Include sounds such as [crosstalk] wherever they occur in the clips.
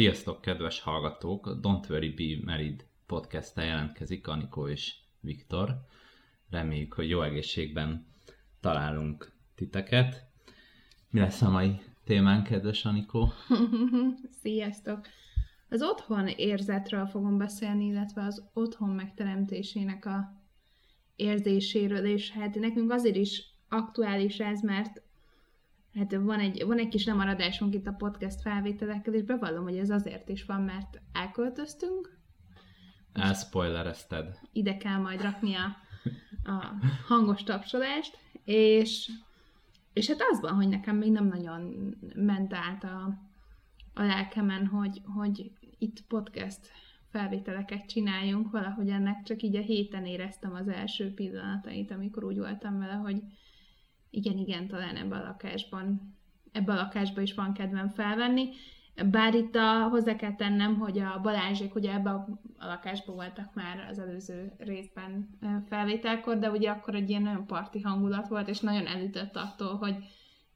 Sziasztok, kedves hallgatók! Don't Worry Be Married podcast jelentkezik Anikó és Viktor. Reméljük, hogy jó egészségben találunk titeket. Mi lesz a mai témánk, kedves Anikó? [laughs] Sziasztok! Az otthon érzetről fogom beszélni, illetve az otthon megteremtésének a érzéséről, és hát nekünk azért is aktuális ez, mert hát van egy, van egy kis lemaradásunk itt a podcast felvételekkel, és bevallom, hogy ez azért is van, mert elköltöztünk. Elspoilerezted. Ide kell majd rakni a, a hangos tapsolást, és, és hát az van, hogy nekem még nem nagyon ment át a, a lelkemen, hogy, hogy itt podcast felvételeket csináljunk, valahogy ennek csak így a héten éreztem az első pillanatait, amikor úgy voltam vele, hogy igen, igen, talán ebben a lakásban, ebben a lakásban is van kedvem felvenni. Bár itt a, hozzá kell tennem, hogy a Balázsék ugye ebben a lakásban voltak már az előző részben felvételkor, de ugye akkor egy ilyen nagyon parti hangulat volt, és nagyon elütött attól, hogy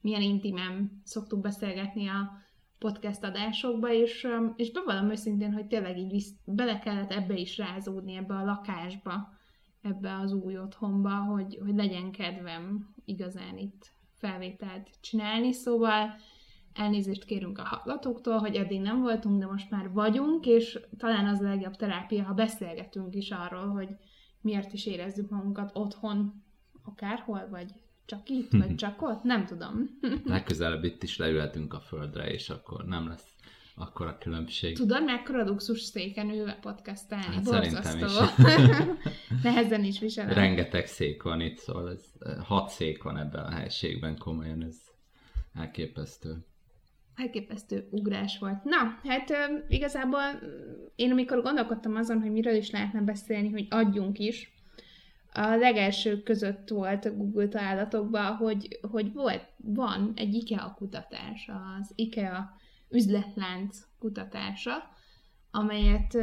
milyen intimen szoktuk beszélgetni a podcast adásokba, és, és bevallom őszintén, hogy tényleg így visz, bele kellett ebbe is rázódni, ebbe a lakásba, ebbe az új otthonba, hogy, hogy legyen kedvem igazán itt felvételt csinálni, szóval elnézést kérünk a hallgatóktól, hogy eddig nem voltunk, de most már vagyunk, és talán az a legjobb terápia, ha beszélgetünk is arról, hogy miért is érezzük magunkat otthon, akárhol, vagy csak itt, vagy [laughs] csak ott, nem tudom. Legközelebb itt is leülhetünk a földre, és akkor nem lesz akkor a különbség. Tudod, mekkora luxus széken ülve podcastelni? Hát szerintem is. [laughs] Nehezen is viselem. Rengeteg szék van itt, szóval ez, hat szék van ebben a helységben, komolyan ez elképesztő. Elképesztő ugrás volt. Na, hát igazából én amikor gondolkodtam azon, hogy miről is lehetne beszélni, hogy adjunk is, a legelső között volt a Google találatokban, hogy, hogy volt, van egy IKEA kutatás, az IKEA üzletlánc kutatása, amelyet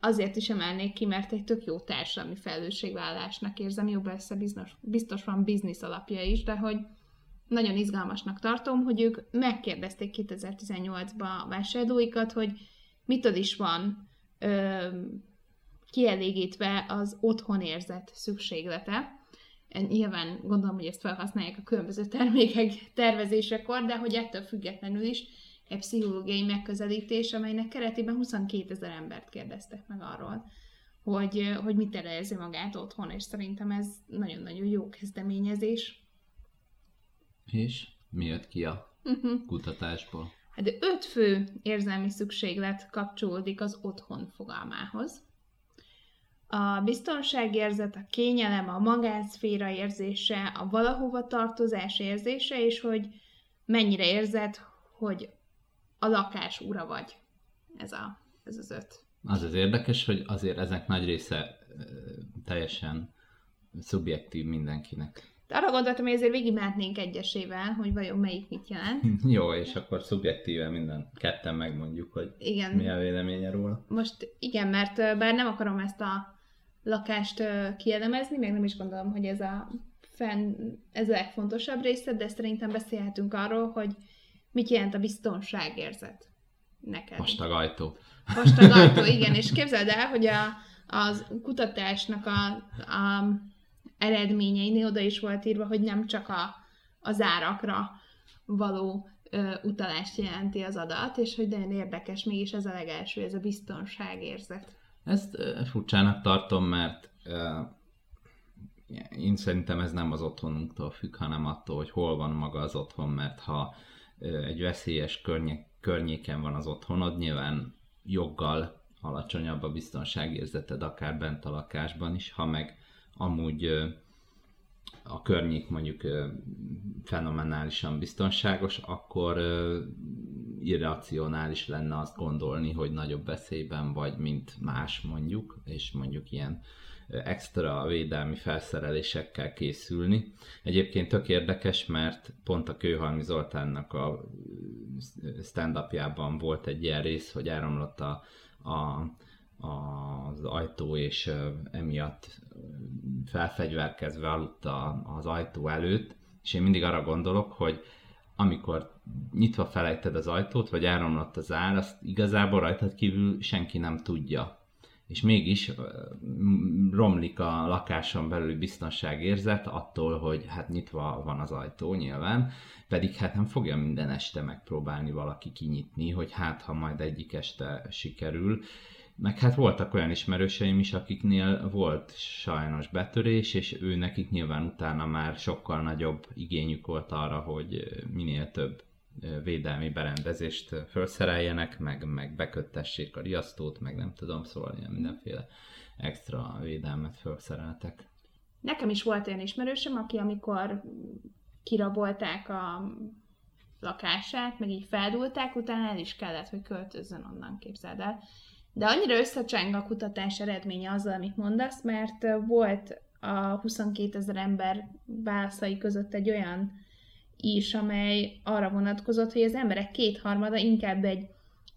azért is emelnék ki, mert egy tök jó társadalmi felelősségvállalásnak érzem, jó persze biztos, biztos van biznisz alapja is, de hogy nagyon izgalmasnak tartom, hogy ők megkérdezték 2018-ban a vásárlóikat, hogy mitől is van ö, kielégítve az otthon érzett szükséglete. Nyilván gondolom, hogy ezt felhasználják a különböző termékek tervezésekor, de hogy ettől függetlenül is egy pszichológiai megközelítés, amelynek keretében 22 ezer embert kérdeztek meg arról, hogy, hogy mit érzi magát otthon, és szerintem ez nagyon-nagyon jó kezdeményezés. És mi jött ki a uh-huh. kutatásból? Hát öt fő érzelmi szükséglet kapcsolódik az otthon fogalmához. A biztonságérzet, a kényelem, a magánszféra érzése, a valahova tartozás érzése, és hogy mennyire érzed, hogy a lakás ura vagy. Ez, a, ez az öt. Az az érdekes, hogy azért ezek nagy része teljesen szubjektív mindenkinek. De arra gondoltam, hogy azért végigmehetnénk egyesével, hogy vajon melyik mit jelent. [laughs] Jó, és akkor szubjektíven minden ketten megmondjuk, hogy igen. mi a véleménye róla. Most igen, mert bár nem akarom ezt a lakást kielemezni, még nem is gondolom, hogy ez a fenn, ez a legfontosabb része, de szerintem beszélhetünk arról, hogy mit jelent a biztonságérzet neked. Vastag ajtó. Vastag ajtó, [laughs] igen, és képzeld el, hogy a, az kutatásnak a, a eredményeinél oda is volt írva, hogy nem csak a, az árakra való ö, utalást jelenti az adat, és hogy nagyon érdekes, mégis ez a legelső, ez a biztonságérzet. Ezt furcsának tartom, mert én szerintem ez nem az otthonunktól függ, hanem attól, hogy hol van maga az otthon, mert ha egy veszélyes környék, környéken van az otthonod, nyilván joggal alacsonyabb a biztonságérzeted akár bent a lakásban is, ha meg amúgy a környék mondjuk fenomenálisan biztonságos, akkor irracionális lenne azt gondolni, hogy nagyobb veszélyben vagy, mint más mondjuk, és mondjuk ilyen extra védelmi felszerelésekkel készülni. Egyébként tök érdekes, mert pont a Kőhalmi Zoltánnak a stand volt egy ilyen rész, hogy áramlott a, a, az ajtó, és emiatt felfegyverkezve aludt az ajtó előtt, és én mindig arra gondolok, hogy amikor nyitva felejted az ajtót, vagy elromlott az ár, azt igazából rajtad kívül senki nem tudja. És mégis romlik a lakáson belül biztonságérzet attól, hogy hát nyitva van az ajtó nyilván, pedig hát nem fogja minden este megpróbálni valaki kinyitni, hogy hát ha majd egyik este sikerül, meg hát voltak olyan ismerőseim is, akiknél volt sajnos betörés, és ő nekik nyilván utána már sokkal nagyobb igényük volt arra, hogy minél több védelmi berendezést felszereljenek, meg, meg beköttessék a riasztót, meg nem tudom, szóval ilyen mindenféle extra védelmet felszereltek. Nekem is volt olyan ismerősöm, aki amikor kirabolták a lakását, meg így feldulták, utána el is kellett, hogy költözzön onnan, képzeld el. De annyira összecseng a kutatás eredménye azzal, amit mondasz, mert volt a 22 ezer ember válaszai között egy olyan is, amely arra vonatkozott, hogy az emberek kétharmada inkább egy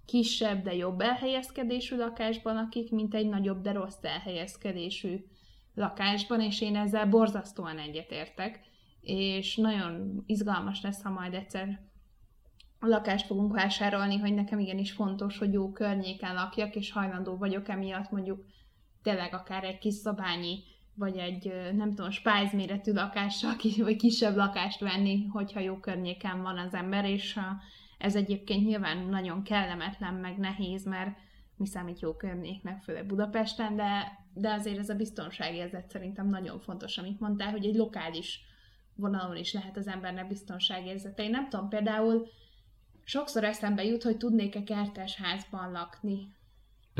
kisebb, de jobb elhelyezkedésű lakásban lakik, mint egy nagyobb, de rossz elhelyezkedésű lakásban, és én ezzel borzasztóan egyetértek, és nagyon izgalmas lesz, ha majd egyszer lakást fogunk vásárolni, hogy nekem igenis fontos, hogy jó környéken lakjak, és hajlandó vagyok emiatt mondjuk tényleg akár egy kis szabányi, vagy egy nem tudom, spájz méretű lakással, vagy kisebb lakást venni, hogyha jó környéken van az ember, és ez egyébként nyilván nagyon kellemetlen, meg nehéz, mert mi számít jó környéknek, főleg Budapesten, de, de azért ez a biztonságérzet szerintem nagyon fontos, amit mondtál, hogy egy lokális vonalon is lehet az embernek biztonságérzete. Én nem tudom, például sokszor eszembe jut, hogy tudnék-e kertesházban lakni.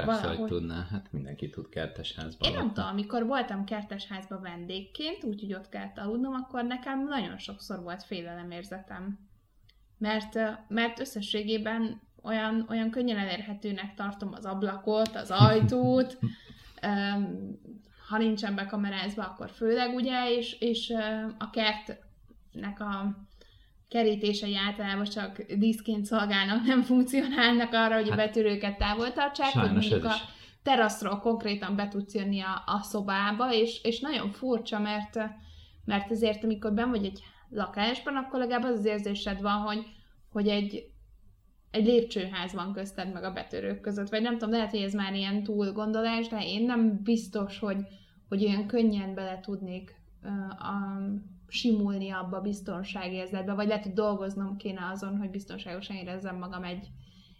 Persze, Valahogy... hogy tudná, hát mindenki tud kertesházban Én nem tudom, amikor voltam kertesházban vendégként, úgyhogy ott kellett aludnom, akkor nekem nagyon sokszor volt félelemérzetem. Mert, mert összességében olyan, olyan könnyen elérhetőnek tartom az ablakot, az ajtót, [laughs] ha nincsen bekamerázva, akkor főleg, ugye, és, és a kertnek a kerítései általában csak díszként szolgálnak, nem funkcionálnak arra, hogy hát, a betűrőket távol tartsák, hogy mondjuk a teraszról konkrétan be tudsz jönni a, a szobába, és, és nagyon furcsa, mert, mert ezért, amikor ben vagy egy lakásban, akkor legalább az az érzésed van, hogy, hogy egy, egy lépcsőház van közted meg a betörők között, vagy nem tudom, lehet, hogy ez már ilyen túl gondolás, de én nem biztos, hogy, hogy olyan könnyen bele tudnék a, simulni abba a biztonságérzetbe, vagy lehet, hogy dolgoznom kéne azon, hogy biztonságosan érezzem magam egy,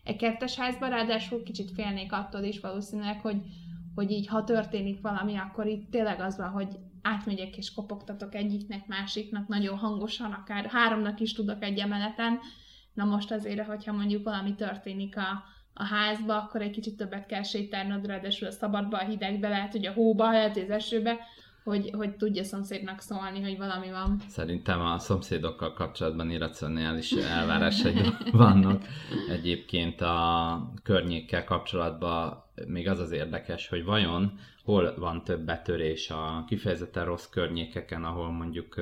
egy kertesházban, ráadásul kicsit félnék attól is valószínűleg, hogy, hogy így ha történik valami, akkor itt tényleg az van, hogy átmegyek és kopogtatok egyiknek, másiknak nagyon hangosan, akár. Háromnak is tudok egy emeleten. Na most azért, hogyha mondjuk valami történik a, a házba, akkor egy kicsit többet kell sétálnod, ráadásul a szabadba, a hidegbe, lehet, hogy a hóba, lehet, hogy az esőbe, hogy, hogy tudja szomszédnak szólni, hogy valami van. Szerintem a szomszédokkal kapcsolatban irracionális elvárásai vannak. Egyébként a környékkel kapcsolatban még az az érdekes, hogy vajon hol van több betörés a kifejezetten rossz környékeken, ahol mondjuk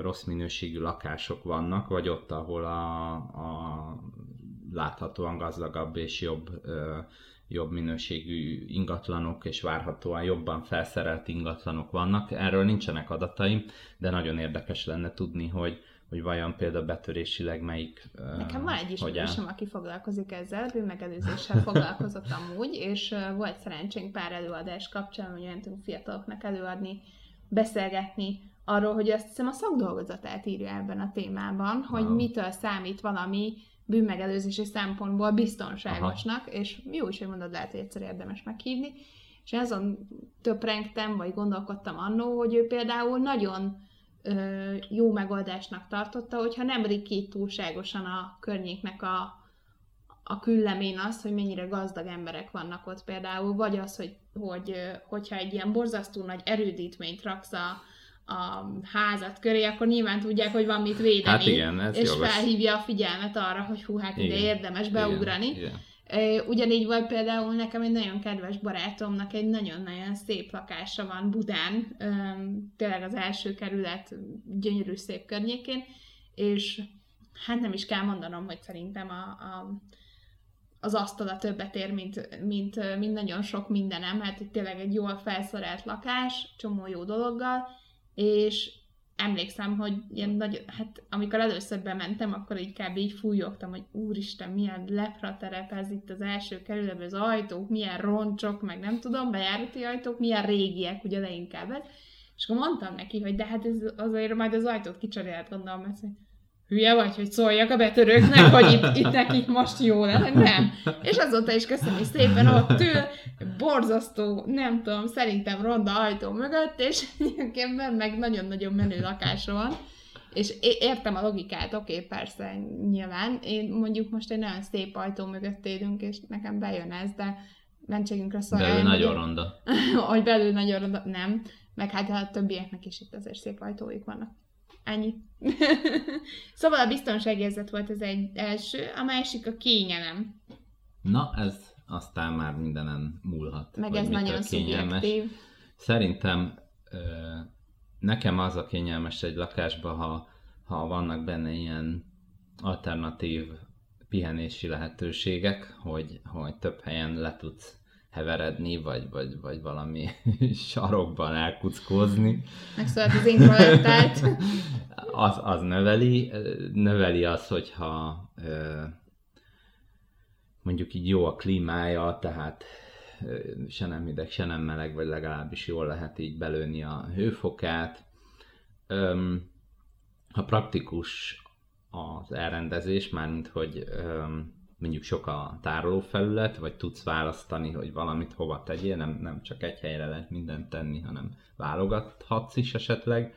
rossz minőségű lakások vannak, vagy ott, ahol a, a láthatóan gazdagabb és jobb ö, jobb minőségű ingatlanok és várhatóan jobban felszerelt ingatlanok vannak. Erről nincsenek adataim, de nagyon érdekes lenne tudni, hogy, hogy vajon például betörésileg melyik... Nekem van egy ismerősöm, aki foglalkozik ezzel, bűnmegelőzéssel foglalkozott amúgy, és volt szerencsénk pár előadás kapcsán, hogy jelentünk fiataloknak előadni, beszélgetni arról, hogy azt hiszem a szakdolgozatát írja ebben a témában, hogy wow. mitől számít valami bűnmegelőzési szempontból biztonságosnak, Aha. és jó is, hogy mondod, lehet, hogy egyszer érdemes meghívni, és azon töprengtem, vagy gondolkodtam annó, hogy ő például nagyon ö, jó megoldásnak tartotta, hogyha nem rikít túlságosan a környéknek a, a küllemén az, hogy mennyire gazdag emberek vannak ott például, vagy az, hogy, hogy hogyha egy ilyen borzasztó nagy erődítményt raksz a, a házat köré, akkor nyilván tudják, hogy van mit védeni. Hát igen, ez És jogos. felhívja a figyelmet arra, hogy hú, hát igen. ide érdemes beugrani. Igen, igen. Ugyanígy volt például nekem egy nagyon kedves barátomnak egy nagyon-nagyon szép lakása van Budán, tényleg az első kerület gyönyörű szép környékén, és hát nem is kell mondanom, hogy szerintem a, a az asztala többet ér, mint, mint, mint nagyon sok mindenem, hát tényleg egy jól felszerelt lakás, csomó jó dologgal, és emlékszem, hogy ilyen nagy, hát amikor először bementem, akkor így kb. így fújogtam, hogy úristen, milyen lepra terep itt az első kerületben, az ajtók, milyen roncsok, meg nem tudom, bejárati ajtók, milyen régiek, ugye leginkább ez. És akkor mondtam neki, hogy de hát ez azért majd az ajtót kicserélt, gondolom, mert hülye vagy, hogy szóljak a betörőknek, [laughs] hogy itt, itt nekik most jó lenne. Nem. És azóta is köszönöm szépen ott ül, borzasztó, nem tudom, szerintem ronda ajtó mögött, és [laughs] egyébként meg nagyon-nagyon menő lakásra van. És értem a logikát, oké, okay, persze, nyilván. Én mondjuk most egy nagyon szép ajtó mögött élünk, és nekem bejön ez, de mentségünkre szóljon. Belül nagyon ronda. [laughs] hogy belül nagyon ronda, nem. Meg hát a többieknek is itt azért szép ajtóik vannak. Ennyi. [laughs] szóval a biztonságérzet volt az egy első, a másik a kényelem. Na, ez aztán már mindenen múlhat. Meg ez nagyon szubjektív. Szerintem nekem az a kényelmes egy lakásban, ha, ha vannak benne ilyen alternatív pihenési lehetőségek, hogy, hogy több helyen le tudsz heveredni, vagy, vagy, vagy valami [laughs] sarokban elkuckózni. Megszólalt az introvertált. [laughs] az, az növeli, növeli az, hogyha mondjuk így jó a klímája, tehát se nem hideg, se nem meleg, vagy legalábbis jól lehet így belőni a hőfokát. Ha praktikus az elrendezés, mármint hogy mondjuk sok a tárolófelület, vagy tudsz választani, hogy valamit hova tegyél, nem, nem csak egy helyre lehet mindent tenni, hanem válogathatsz is esetleg.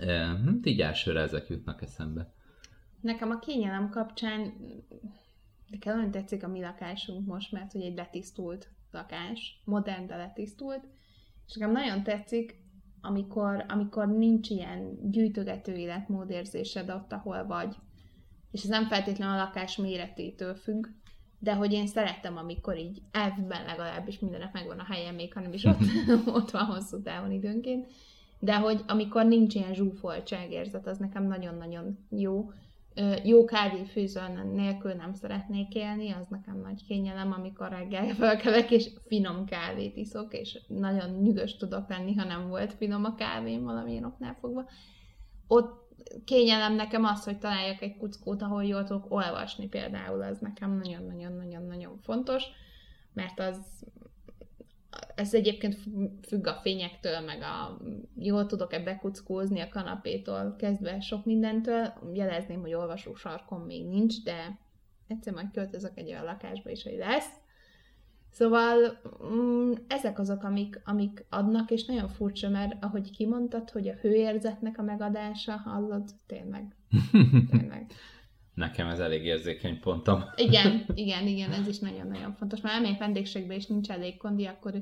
E, hát így elsőre ezek jutnak eszembe. Nekem a kényelem kapcsán de nagyon tetszik a mi lakásunk most, mert hogy egy letisztult lakás, modern, de letisztult, és nekem nagyon tetszik, amikor, amikor nincs ilyen gyűjtögető életmódérzésed ott, ahol vagy, és ez nem feltétlenül a lakás méretétől függ, de hogy én szerettem, amikor így elvben legalábbis mindenek megvan a helyem, még hanem is ott, [laughs] [laughs] ott van hosszú távon időnként, de hogy amikor nincs ilyen zsúfoltságérzet, az nekem nagyon-nagyon jó. Jó kávéfőző nélkül nem szeretnék élni, az nekem nagy kényelem, amikor reggel [laughs] felkelek, és finom kávét iszok, és nagyon nyugos tudok lenni, ha nem volt finom a kávém valamilyen oknál fogva. Ott kényelem nekem az, hogy találjak egy kuckót, ahol jól tudok olvasni például, az nekem nagyon-nagyon-nagyon-nagyon fontos, mert az ez egyébként függ a fényektől, meg a jól tudok ebbe kuckózni a kanapétól kezdve sok mindentől. Jelezném, hogy olvasó sarkom még nincs, de egyszer majd költözök egy olyan lakásba is, hogy lesz. Szóval mm, ezek azok, amik, amik adnak, és nagyon furcsa, mert ahogy kimondtad, hogy a hőérzetnek a megadása, hallod, tényleg. [laughs] tényleg. Nekem ez elég érzékeny pontom. Igen, [laughs] igen, igen, ez is nagyon-nagyon fontos. Már elmény vendégségben is nincs elég kondi, akkor...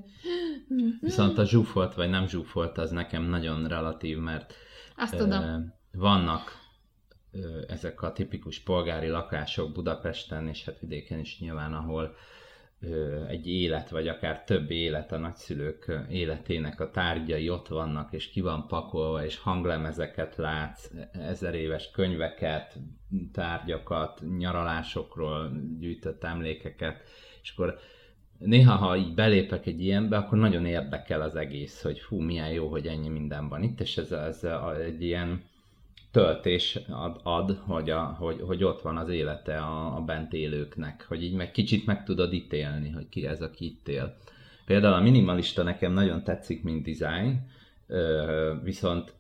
Viszont a zsúfolt vagy nem zsúfolt, az nekem nagyon relatív, mert Azt tudom. vannak ezek a tipikus polgári lakások Budapesten, és hát vidéken is nyilván, ahol egy élet, vagy akár több élet a nagyszülők életének a tárgyai ott vannak, és ki van pakolva, és hanglemezeket látsz, ezer éves könyveket, tárgyakat, nyaralásokról gyűjtött emlékeket, és akkor néha, ha így belépek egy ilyenbe, akkor nagyon érdekel az egész, hogy hú, milyen jó, hogy ennyi minden van itt, és ez, ez egy ilyen töltés ad, ad hogy, a, hogy, hogy ott van az élete a, a bent élőknek, hogy így meg kicsit meg tudod ítélni, hogy ki ez, aki itt él. Például a minimalista nekem nagyon tetszik, mint design, viszont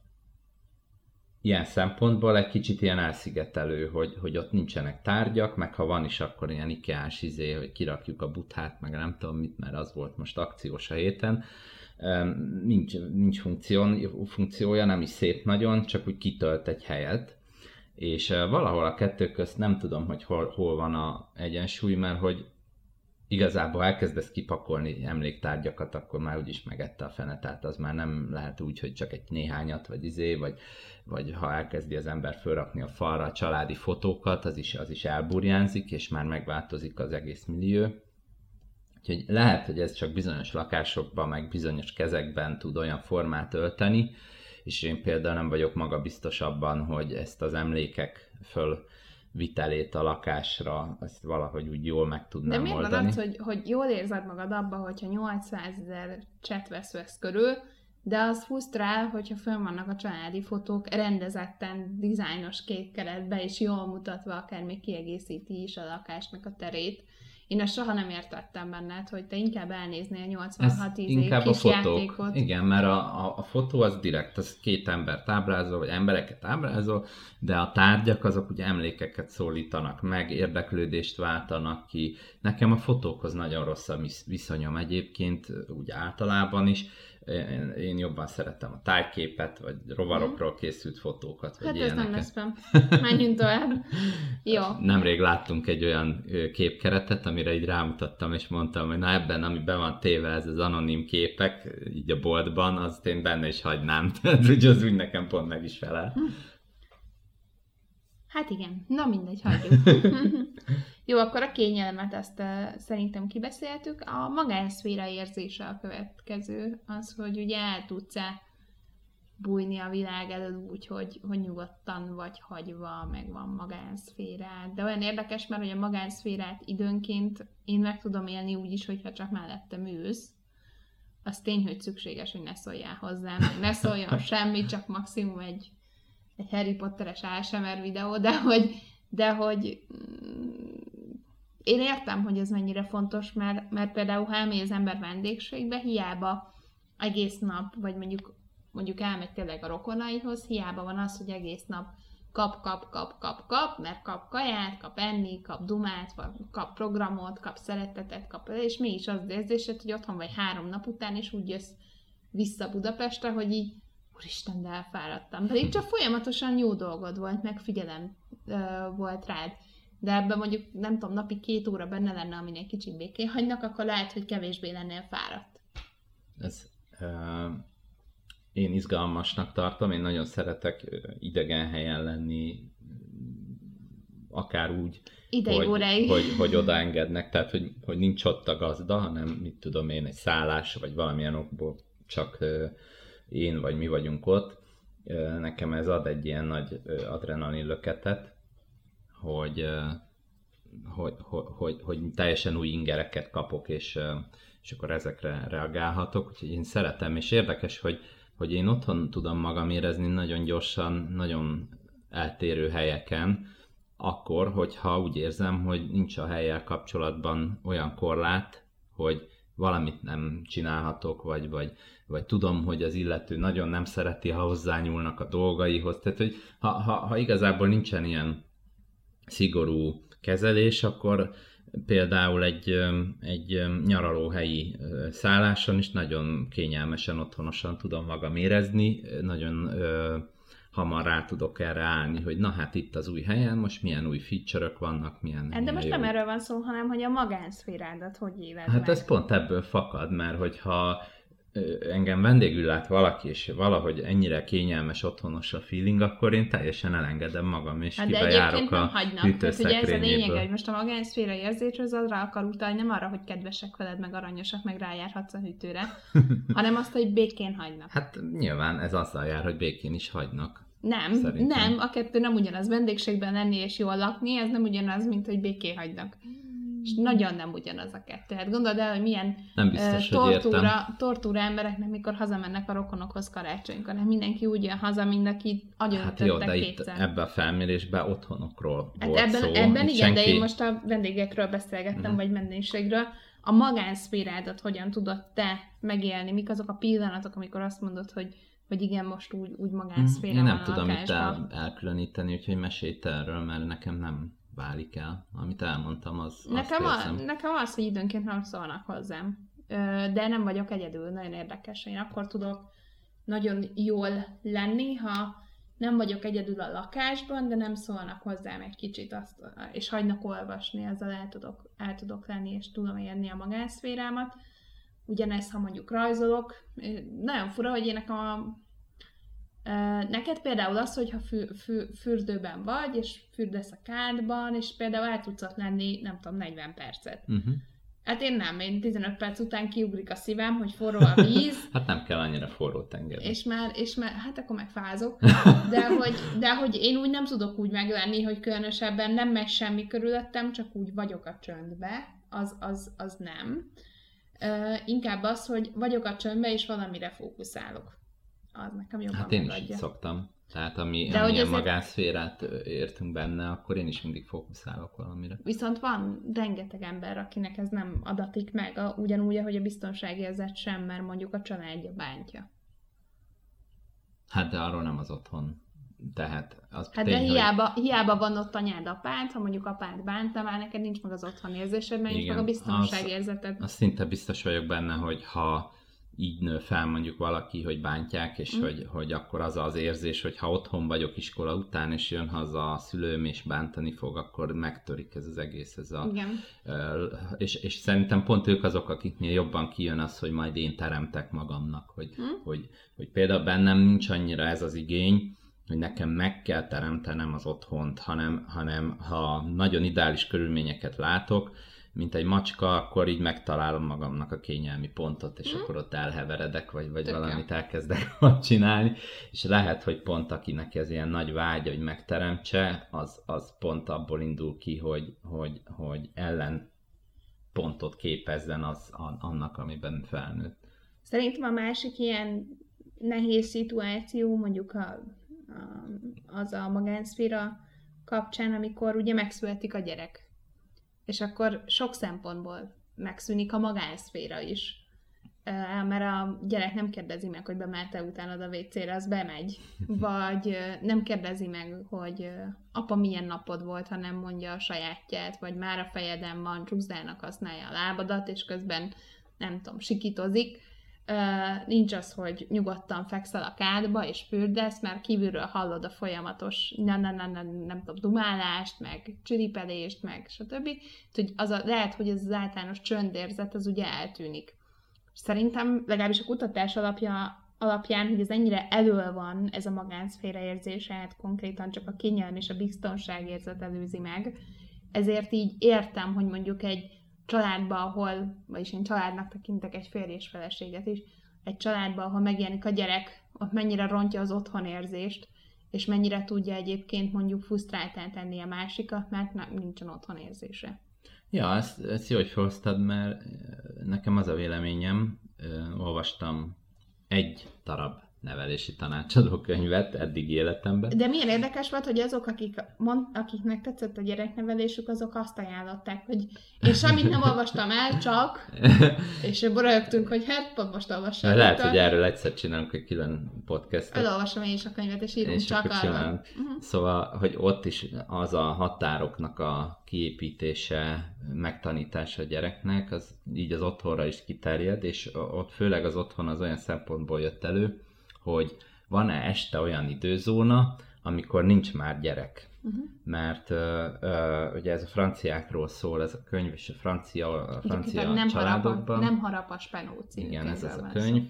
ilyen szempontból egy kicsit ilyen elszigetelő, hogy, hogy ott nincsenek tárgyak, meg ha van is, akkor ilyen ikeás izé, hogy kirakjuk a buthát, meg nem tudom mit, mert az volt most akciós a héten, nincs, nincs funkció, funkciója, nem is szép nagyon, csak úgy kitölt egy helyet, és valahol a kettő közt nem tudom, hogy hol, hol van a egyensúly, mert hogy igazából elkezdesz kipakolni emléktárgyakat, akkor már úgyis megette a fene, tehát az már nem lehet úgy, hogy csak egy néhányat, vagy izé, vagy, vagy ha elkezdi az ember fölrakni a falra a családi fotókat, az is, az is elburjánzik, és már megváltozik az egész millió. Úgyhogy lehet, hogy ez csak bizonyos lakásokban, meg bizonyos kezekben tud olyan formát ölteni, és én például nem vagyok magabiztos abban, hogy ezt az emlékek föl vitelét a lakásra, ezt valahogy úgy jól meg tudnám De miért oldani. van az, hogy, hogy jól érzed magad abban, hogyha 800 ezer csetvesz vesz körül, de az frusztrál, hogyha fönn vannak a családi fotók rendezetten, dizájnos képkeretbe, és jól mutatva, akár még kiegészíti is a lakásnak a terét. Én ezt soha nem értettem benned, hogy te inkább elnéznél 86 Ez inkább kis a fotók. játékot. Igen, mert a, a, a fotó az direkt, az két embert ábrázol, vagy embereket ábrázol, de a tárgyak azok ugye emlékeket szólítanak meg, érdeklődést váltanak ki. Nekem a fotókhoz nagyon rossz a visz- viszonyom egyébként, úgy általában is. Én, én jobban szeretem a tájképet, vagy rovarokról készült fotókat, vagy Hát ez nem ilyeneket. lesz fenn. [laughs] Menjünk tovább. Jó. Nemrég láttunk egy olyan képkeretet, amire így rámutattam, és mondtam, hogy na ebben, ami be van téve, ez az anonim képek, így a boltban, azt én benne is hagynám. [laughs] Tehát úgy az úgy nekem pont meg is felel. Hát igen, na mindegy, hagyjuk. [laughs] Jó, akkor a kényelmet azt uh, szerintem kibeszéltük. A magánszféra érzése a következő, az, hogy ugye el tudsz-e bújni a világ elől úgy, hogy, hogy nyugodtan vagy hagyva, meg van magánszférád. De olyan érdekes, mert hogy a magánszférát időnként én meg tudom élni úgy is, hogyha csak mellettem ülsz. Az tény, hogy szükséges, hogy ne szóljál hozzám, ne szóljon semmi, csak maximum egy egy Harry Potteres ASMR videó, de hogy, de hogy mm, én értem, hogy ez mennyire fontos, mert, mert például ha elmegy az ember vendégségbe, hiába egész nap, vagy mondjuk, mondjuk elmegy tényleg a rokonaihoz, hiába van az, hogy egész nap kap, kap, kap, kap, kap, mert kap kaját, kap enni, kap dumát, vagy kap programot, kap szeretetet, kap, és mégis az érzésed, hogy otthon vagy három nap után, és úgy jössz vissza Budapestre, hogy így úristen, de elfáradtam. Pedig csak folyamatosan jó dolgod volt, megfigyelem ö, volt rád. De ebben mondjuk, nem tudom, napi két óra benne lenne, amin egy kicsit békén hagynak, akkor lehet, hogy kevésbé lennél fáradt. Ez, uh, én izgalmasnak tartom, én nagyon szeretek idegen helyen lenni, akár úgy, Ideig, hogy, óráig. hogy, hogy odaengednek, tehát hogy, hogy nincs ott a gazda, hanem mit tudom én, egy szállás, vagy valamilyen okból csak én vagy mi vagyunk ott. Nekem ez ad egy ilyen nagy adrenalin löketet, hogy, hogy, hogy, hogy, hogy teljesen új ingereket kapok, és, és akkor ezekre reagálhatok. Úgyhogy én szeretem, és érdekes, hogy, hogy én otthon tudom magam érezni nagyon gyorsan, nagyon eltérő helyeken, akkor, hogyha úgy érzem, hogy nincs a helyel kapcsolatban olyan korlát, hogy valamit nem csinálhatok, vagy, vagy, vagy tudom, hogy az illető nagyon nem szereti, ha hozzányúlnak a dolgaihoz. Tehát, hogy ha, ha, ha igazából nincsen ilyen szigorú kezelés, akkor például egy, egy nyaralóhelyi szálláson is nagyon kényelmesen, otthonosan tudom magam érezni, nagyon ö, hamar rá tudok erre állni, hogy na hát itt az új helyen, most milyen új feature vannak, milyen... Hát de most jó- nem erről van szó, hanem hogy a magánszférádat hogy éled Hát meg. ez pont ebből fakad, mert hogyha engem vendégül lát valaki, és valahogy ennyire kényelmes, otthonos a feeling, akkor én teljesen elengedem magam, és Hát kibejárok a hagynak. Tehát ugye ez a lényeg, hűtőszekrényéből. hogy most a magánszféra érzés az arra akar utalni, nem arra, hogy kedvesek veled, meg aranyosak, meg rájárhatsz a hűtőre, [laughs] hanem azt, hogy békén hagynak. Hát nyilván ez azzal jár, hogy békén is hagynak. Nem, Szerintem. nem, a kettő nem ugyanaz. Vendégségben lenni és jól lakni, ez nem ugyanaz, mint hogy békén hagynak. És nagyon nem ugyanaz a kettő. Hát gondold el, hogy milyen Nem biztos, ö, hogy értem. tortúra, tortúra embereknek, mikor hazamennek a rokonokhoz karácsonykor. Hát mindenki úgy jön haza, mint aki agyon Hát jó, de itt kétszer. ebbe a felmérésben otthonokról Hát volt ebben, szó. ebben igen, de senki- én most a vendégekről beszélgettem, Mhm. vagy vendégségről. A magánszférádat hogyan tudod te megélni? Mik azok a pillanatok, amikor azt mondod, hogy, hogy igen, most úgy, úgy magánszféra Mhm. Én nem tudom itt el, elkülöníteni, úgyhogy mesélj te erről, mert nekem nem válik el. Amit elmondtam, az Nekem, azt a, nekem az, hogy időnként nem szólnak hozzám. De nem vagyok egyedül, nagyon érdekes. Én akkor tudok nagyon jól lenni, ha nem vagyok egyedül a lakásban, de nem szólnak hozzám egy kicsit, azt, és hagynak olvasni, ezzel el tudok, el tudok lenni, és tudom érni a magánszférámat. Ugyanez, ha mondjuk rajzolok. Nagyon fura, hogy én nekem a Neked például az, hogyha fü, fü, fürdőben vagy, és fürdesz a kádban, és például el tudsz ott lenni, nem tudom, 40 percet. Uh-huh. Hát én nem, én 15 perc után kiugrik a szívem, hogy forró a víz, [laughs] Hát nem kell annyira forró tenger. és már, és már, hát akkor megfázok, [laughs] de hogy, de hogy én úgy nem tudok úgy meglenni, hogy különösebben nem megy semmi körülöttem, csak úgy vagyok a csöndbe, az, az, az nem. Ö, inkább az, hogy vagyok a csöndbe, és valamire fókuszálok. Az nekem jobban Hát én is így szoktam. Tehát ami, De amilyen ezért- magánszférát értünk benne, akkor én is mindig fókuszálok valamire. Viszont van rengeteg ember, akinek ez nem adatik meg, a, ugyanúgy, ahogy a biztonságérzet sem, mert mondjuk a családja bántja. Hát de arról nem az otthon. Tehát az Hát tény, de hogy- hiába, hiába van ott anyád, apád, ha mondjuk apád bánta, már neked nincs meg az otthon érzésed, mert nincs meg a biztonságérzeted. Azt szinte biztos vagyok benne, hogy ha így nő fel mondjuk valaki, hogy bántják, és Mm. hogy, hogy akkor az az érzés, hogy ha otthon vagyok iskola után, és jön haza a szülőm, és bántani fog, akkor megtörik ez az egész. Ez a, Igen. És, és szerintem pont ők azok, akiknél jobban kijön az, hogy majd én teremtek magamnak, hogy, Hm? hogy, hogy például bennem nincs annyira ez az igény, hogy nekem meg kell teremtenem az otthont, hanem, hanem ha nagyon ideális körülményeket látok, mint egy macska, akkor így megtalálom magamnak a kényelmi pontot, és Hm. akkor ott elheveredek, vagy, vagy Tök jó. valamit elkezdek [laughs] ott csinálni, és lehet, hogy pont akinek ez ilyen nagy vágya, hogy megteremtse, az, az pont abból indul ki, hogy, hogy, hogy ellen pontot képezzen az, annak, amiben felnőtt. Szerintem a másik ilyen nehéz szituáció, mondjuk a, a, az a magánszféra kapcsán, amikor ugye megszületik a gyerek. És akkor sok szempontból megszűnik a magánszféra is. Mert a gyerek nem kérdezi meg, hogy bemelte utánad a WC-re, az bemegy. [laughs] Vagy nem kérdezi meg, hogy apa milyen napod volt, ha nem mondja a sajátját, vagy már a fejeden van, csúszdának használja a lábadat, és közben nem tudom, sikítozik. Nincs az, hogy nyugodtan fekszel a kádba, és fürdesz, mert kívülről hallod a folyamatos nem, nem, nem, nem, nem tudom, dumálást, meg csiripedést, meg stb. Hogy az a, lehet, hogy ez az általános csöndérzet az ugye eltűnik. Szerintem legalábbis a kutatás alapja, alapján, hogy ez ennyire elől van, ez a magánszféra érzése, hát konkrétan csak a kényelem és a biztonságérzet előzi meg, ezért így értem, hogy mondjuk egy családban, ahol, vagyis én családnak tekintek egy férj és feleséget is, egy családban, ahol megjelenik a gyerek, ott mennyire rontja az otthonérzést, és mennyire tudja egyébként mondjuk frusztráltán tenni a másikat, mert nem, nincsen otthonérzése. Ja, ezt, ezt jó, hogy felhoztad, mert nekem az a véleményem, olvastam egy darab nevelési tanácsadó könyvet eddig életemben. De milyen érdekes volt, hogy azok, akik mond, akiknek tetszett a gyereknevelésük, azok azt ajánlották, hogy én semmit nem olvastam el, csak, [laughs] és borögtünk, hogy hát most olvassam. Lehet, Akkor hogy erről egyszer csinálunk egy külön podcastot. Elolvasom én is a könyvet, és írunk És csak csinálunk. Uh-huh. Szóval, hogy ott is az a határoknak a kiépítése, megtanítása a gyereknek, az így az otthonra is kiterjed, és ott főleg az otthon az olyan szempontból jött elő, hogy van-e este olyan időzóna, amikor nincs már gyerek. Uh-huh. Mert ö, ö, ugye ez a franciákról szól, ez a könyv, és a francia, a francia nem, harap a, családokban. nem harap a spenó című Igen, ez az a szó. könyv.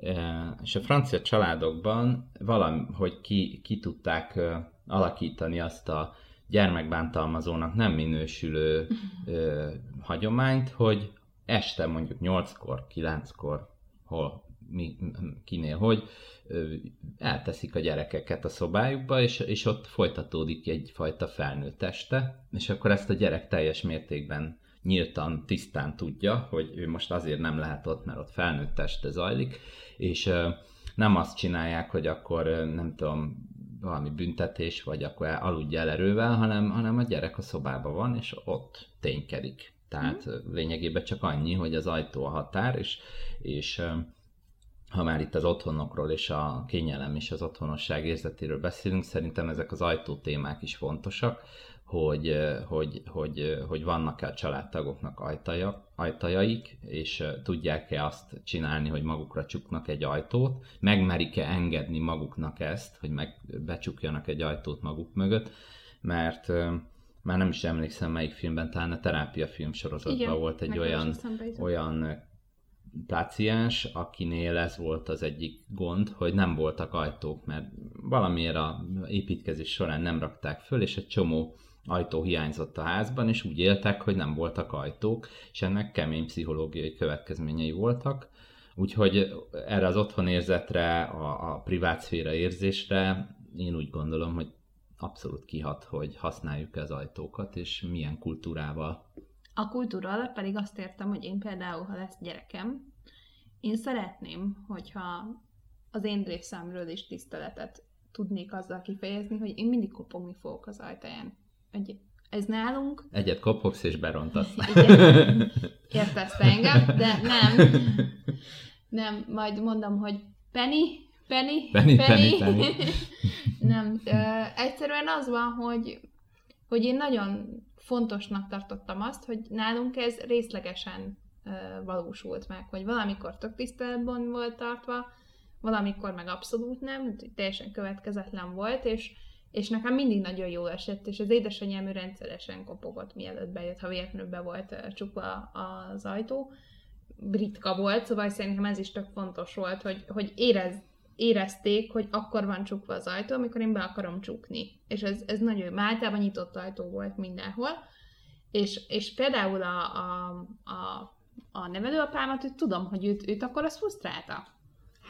E, És a francia családokban valahogy ki, ki tudták ö, alakítani azt a gyermekbántalmazónak nem minősülő ö, hagyományt, hogy este mondjuk 8-kor, 9-kor, hol, mi, kinél, hogy elteszik a gyerekeket a szobájukba, és, és ott folytatódik egyfajta felnőtt este, és akkor ezt a gyerek teljes mértékben nyíltan, tisztán tudja, hogy ő most azért nem lehet ott, mert ott felnőtt este zajlik, és nem azt csinálják, hogy akkor nem tudom, valami büntetés, vagy akkor aludj el erővel, hanem, hanem a gyerek a szobában van, és ott ténykedik. Tehát mm. lényegében csak annyi, hogy az ajtó a határ, és, és ha már itt az otthonokról és a kényelem és az otthonosság érzetéről beszélünk, szerintem ezek az ajtó témák is fontosak, hogy, hogy, hogy, hogy vannak-e a családtagoknak ajtaja, ajtajaik, és tudják-e azt csinálni, hogy magukra csuknak egy ajtót, megmerik-e engedni maguknak ezt, hogy meg becsukjanak egy ajtót maguk mögött, mert már nem is emlékszem melyik filmben, talán a terápia film sorozatban Igen, volt egy olyan, olyan páciens, akinél ez volt az egyik gond, hogy nem voltak ajtók, mert valamiért a építkezés során nem rakták föl, és egy csomó ajtó hiányzott a házban, és úgy éltek, hogy nem voltak ajtók, és ennek kemény pszichológiai következményei voltak. Úgyhogy erre az otthonérzetre, a, a privátszféra érzésre én úgy gondolom, hogy abszolút kihat, hogy használjuk az ajtókat, és milyen kultúrával A kultúra alatt pedig azt értem, hogy én például, ha lesz gyerekem, én szeretném, hogyha az én részemről is tiszteletet tudnék azzal kifejezni, hogy én mindig kopogni fogok az ajtaján. Hogy ez nálunk... Egyet kopogsz és berontasz. [laughs] Igen, értezte engem, de nem. [laughs] Nem, majd mondom, hogy Penny, Penny, Penny, Penny, Penny. [laughs] nem, ö, egyszerűen az van, hogy, hogy én nagyon fontosnak tartottam azt, hogy nálunk ez részlegesen valósult meg, hogy valamikor tök tiszteletben volt tartva, valamikor meg abszolút nem, teljesen következetlen volt, és, és nekem mindig nagyon jó esett, és az édesanyám rendszeresen kopogott, mielőtt bejött, ha véletlenül be volt csukva az ajtó. Britka volt, szóval szerintem ez is tök fontos volt, hogy, hogy érez, érezték, hogy akkor van csukva az ajtó, amikor én be akarom csukni. És ez, ez nagyon jó. Általában nyitott ajtó volt mindenhol. És, és például a, a, a, a nevelőapámat, hogy tudom, hogy őt, őt akkor az frusztrálta.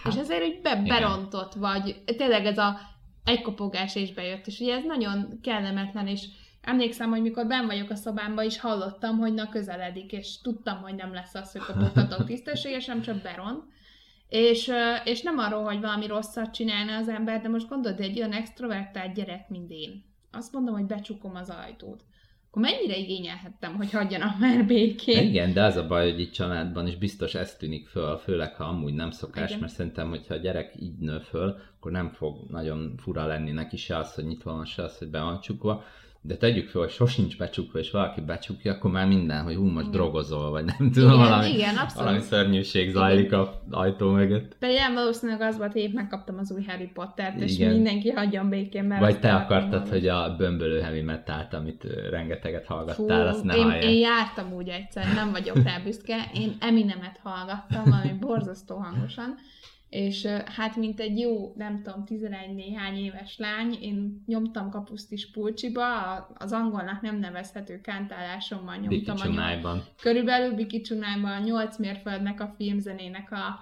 Hát, és ezért úgy be, berontott, vagy tényleg ez a egy kopogás és bejött, és ugye ez nagyon kellemetlen, és emlékszem, hogy mikor ben vagyok a szobámba, is hallottam, hogy na közeledik, és tudtam, hogy nem lesz az, hogy kopogtatok [laughs] tisztességesen, csak beront. És, és nem arról, hogy valami rosszat csinálna az ember, de most gondolod, egy olyan extrovertált gyerek, mint én. Azt mondom, hogy becsukom az ajtót akkor mennyire igényelhettem, hogy hagyjanak már békén. Igen, de az a baj, hogy itt családban is biztos ez tűnik föl, főleg ha amúgy nem szokás, Igen. mert szerintem, hogyha a gyerek így nő föl, akkor nem fog nagyon fura lenni neki se az, hogy nyitva van, se az, hogy be van csukva, de tegyük fel, hogy sosincs becsukva, és valaki becsukja, akkor már minden, hogy hú, most igen. drogozol, vagy nem tudom, igen, valami, igen, valami szörnyűség zajlik igen. a ajtó mögött. Pedig én valószínűleg az volt, hogy épp megkaptam az új Harry Pottert, és igen. mindenki hagyjon békén, mert Vagy te akartad, hogy a bömbölő heavy metált, amit rengeteget hallgattál, Fú, azt ne én, én, jártam úgy egyszer, nem vagyok rá büszke, én Eminemet hallgattam, ami borzasztó hangosan, és hát mint egy jó, nem tudom, 11 néhány éves lány, én nyomtam kapusztis pulcsiba, az angolnak nem nevezhető kántálásommal nyomtam a Körülbelül Bikicsunájban a 8 mérföldnek a filmzenének a,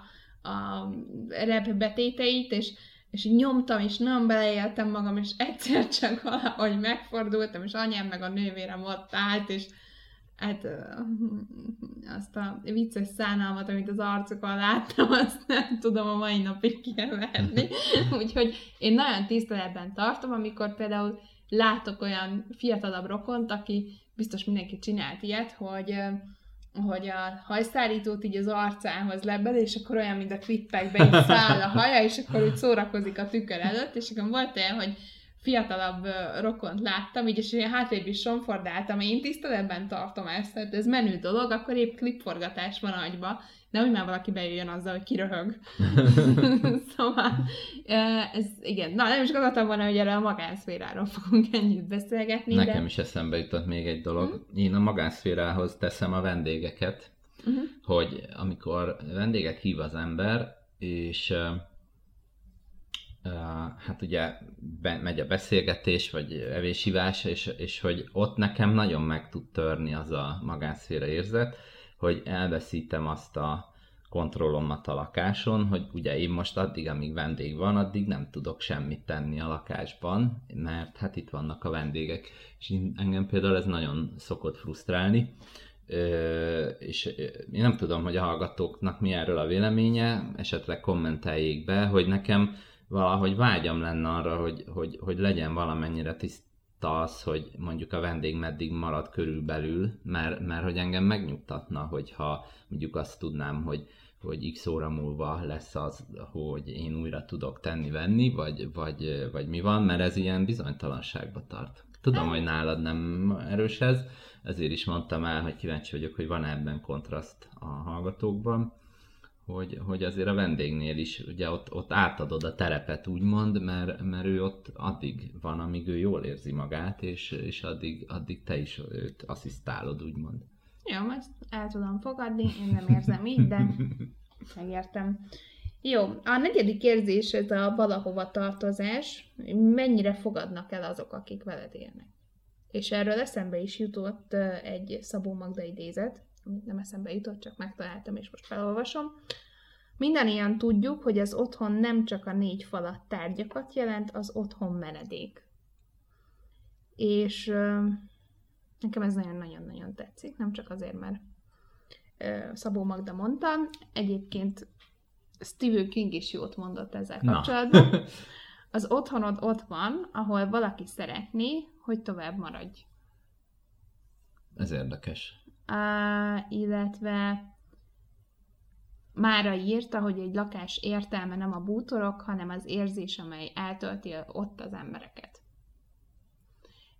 a rep betéteit, és és nyomtam, és nem beleéltem magam, és egyszer csak valahogy megfordultam, és anyám meg a nővérem ott állt, és hát [laughs] azt a vicces szánalmat, amit az arcokon láttam, [laughs] azt nem tudom a mai napig kielverni. [laughs] Úgyhogy én nagyon tiszteletben tartom, amikor például látok olyan fiatalabb rokont, aki biztos mindenki csinált ilyet, hogy hogy a hajszállítót így az arcához lebed, és akkor olyan, mint a klippekben így száll a haja, és akkor úgy szórakozik a tükör előtt, és akkor volt olyan, hogy fiatalabb rokont láttam, így és ilyen hátrébb is sonfordáltam, én tiszteletben tartom ezt, tehát ez menő dolog, akkor épp klipforgatás van agyba, de úgy már valaki bejöjjön azzal, hogy kiröhög. [laughs] szóval, ez igen. Na, nem is gondoltam volna, hogy erre a magánszféráról fogunk ennyit beszélgetni. Nekem de... is eszembe jutott még egy dolog. Uh-huh. Én a magánszférához teszem a vendégeket, uh-huh. hogy amikor vendéget hív az ember, és hát ugye be, megy a beszélgetés, vagy evésívás, és, és hogy ott nekem nagyon meg tud törni az a magánszféra érzet, hogy elveszítem azt a kontrollomat a lakáson, hogy ugye én most addig, amíg vendég van, addig nem tudok semmit tenni a lakásban, mert hát itt vannak a vendégek, és engem például ez nagyon szokott frusztrálni, és én nem tudom, hogy a hallgatóknak mi erről a véleménye, esetleg kommenteljék be, hogy nekem valahogy vágyam lenne arra, hogy, hogy, hogy legyen valamennyire tiszta az, hogy mondjuk a vendég meddig marad körülbelül, mert, mert hogy engem megnyugtatna, hogyha mondjuk azt tudnám, hogy, hogy x óra múlva lesz az, hogy én újra tudok tenni-venni, vagy, vagy, vagy mi van, mert ez ilyen bizonytalanságba tart. Tudom, hogy nálad nem erős ez, ezért is mondtam el, hogy kíváncsi vagyok, hogy van ebben kontraszt a hallgatókban hogy, hogy azért a vendégnél is ugye ott, ott átadod a terepet úgymond, mert, mert ő ott addig van, amíg ő jól érzi magát, és, és addig, addig te is őt asszisztálod úgymond. Jó, ezt el tudom fogadni, én nem érzem így, de [laughs] megértem. Jó, a negyedik érzés, ez a valahova tartozás, mennyire fogadnak el azok, akik veled élnek. És erről eszembe is jutott egy Szabó Magda idézet, amit nem eszembe jutott, csak megtaláltam, és most felolvasom. Minden ilyen tudjuk, hogy az otthon nem csak a négy falat tárgyakat jelent, az otthon menedék. És Nekem ez nagyon-nagyon-nagyon tetszik, nem csak azért, mert Szabó Magda mondta, egyébként Stephen King is jót mondott ezzel kapcsolatban. Na. [laughs] Az otthonod ott van, ahol valaki szeretné, hogy tovább maradj. Ez érdekes. Uh, illetve Mára írta, hogy egy lakás értelme nem a bútorok, hanem az érzés, amely eltölti ott az embereket.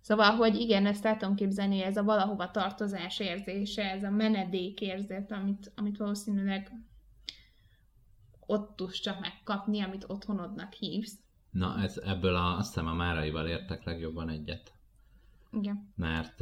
Szóval, hogy igen, ezt el tudom képzelni, ez a valahova tartozás érzése, ez a menedék érzet, amit, amit valószínűleg ott tudsz csak megkapni, amit otthonodnak hívsz. Na, ez ebből a, azt hiszem a Máraival értek legjobban egyet. Igen. Mert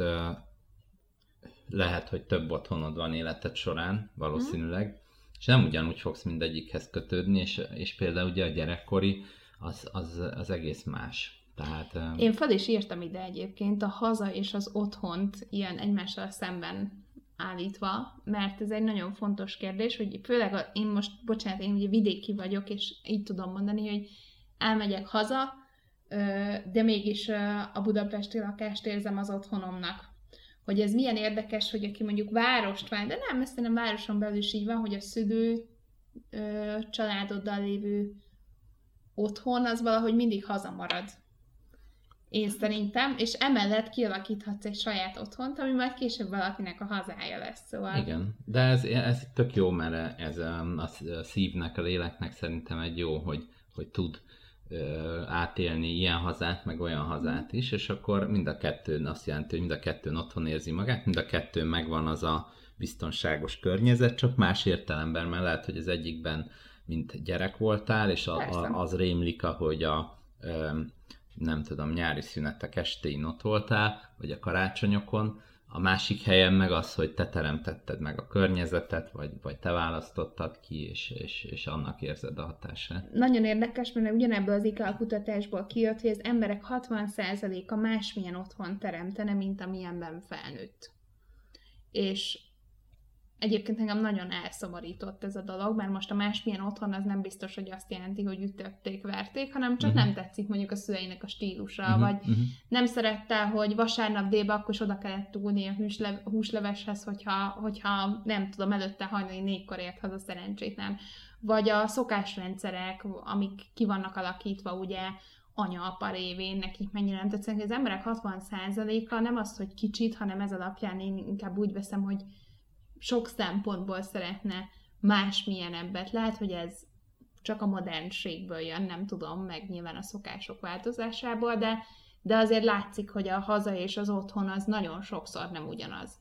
lehet, hogy több otthonod van életed során, valószínűleg, mm. és nem ugyanúgy fogsz mindegyikhez kötődni, és, és például ugye a gyerekkori az, az, az egész más. Tehát, Én fel is írtam ide egyébként a haza és az otthont ilyen egymással szemben állítva, mert ez egy nagyon fontos kérdés, hogy főleg a, én most, bocsánat, én ugye vidéki vagyok, és így tudom mondani, hogy elmegyek haza, de mégis a budapesti lakást érzem az otthonomnak. Hogy ez milyen érdekes, hogy aki mondjuk várost vár, de nem, ezt nem városon belül is így van, hogy a szülő családoddal lévő otthon, az valahogy mindig hazamarad. Én szerintem, és emellett kialakíthatsz egy saját otthont, ami majd később valakinek a hazája lesz, szóval... Igen, de ez, ez tök jó, mert ez a szívnek, a léleknek szerintem egy jó, hogy, hogy tud átélni ilyen hazát, meg olyan hazát is, és akkor mind a kettőn azt jelenti, hogy mind a kettőn otthon érzi magát, mind a kettőn megvan az a biztonságos környezet, csak más értelemben, mert lehet, hogy az egyikben mint gyerek voltál, és a, a, az rémlik, ahogy a, nem tudom, nyári szünetek estén ott voltál, vagy a karácsonyokon, a másik helyen meg az, hogy te teremtetted meg a környezetet, vagy, vagy te választottad ki, és, és, és annak érzed a hatását. Nagyon érdekes, mert ugyanebből az IKEA kutatásból kijött, hogy az emberek 60%-a másmilyen otthon teremtene, mint amilyenben felnőtt. És Egyébként engem nagyon elszomorított ez a dolog, mert most a másmilyen otthon az nem biztos, hogy azt jelenti, hogy ütötték, verték, hanem csak uh-huh. nem tetszik mondjuk a szüleinek a stílusa, uh-huh. vagy uh-huh. nem szerette, hogy vasárnap délben akkor is oda kellett túlni a húsle- húsleveshez, hogyha, hogyha nem tudom, előtte hajnali négykor ért haza szerencsétlen. Vagy a szokásrendszerek, amik ki vannak alakítva, ugye, anya-apa révén nekik mennyire nem tetszenek. Az emberek 60%-a nem az, hogy kicsit, hanem ez alapján én inkább úgy veszem, hogy sok szempontból szeretne ebbet. Lehet, hogy ez csak a modernségből jön, nem tudom, meg nyilván a szokások változásából, de, de azért látszik, hogy a haza és az otthon az nagyon sokszor nem ugyanaz.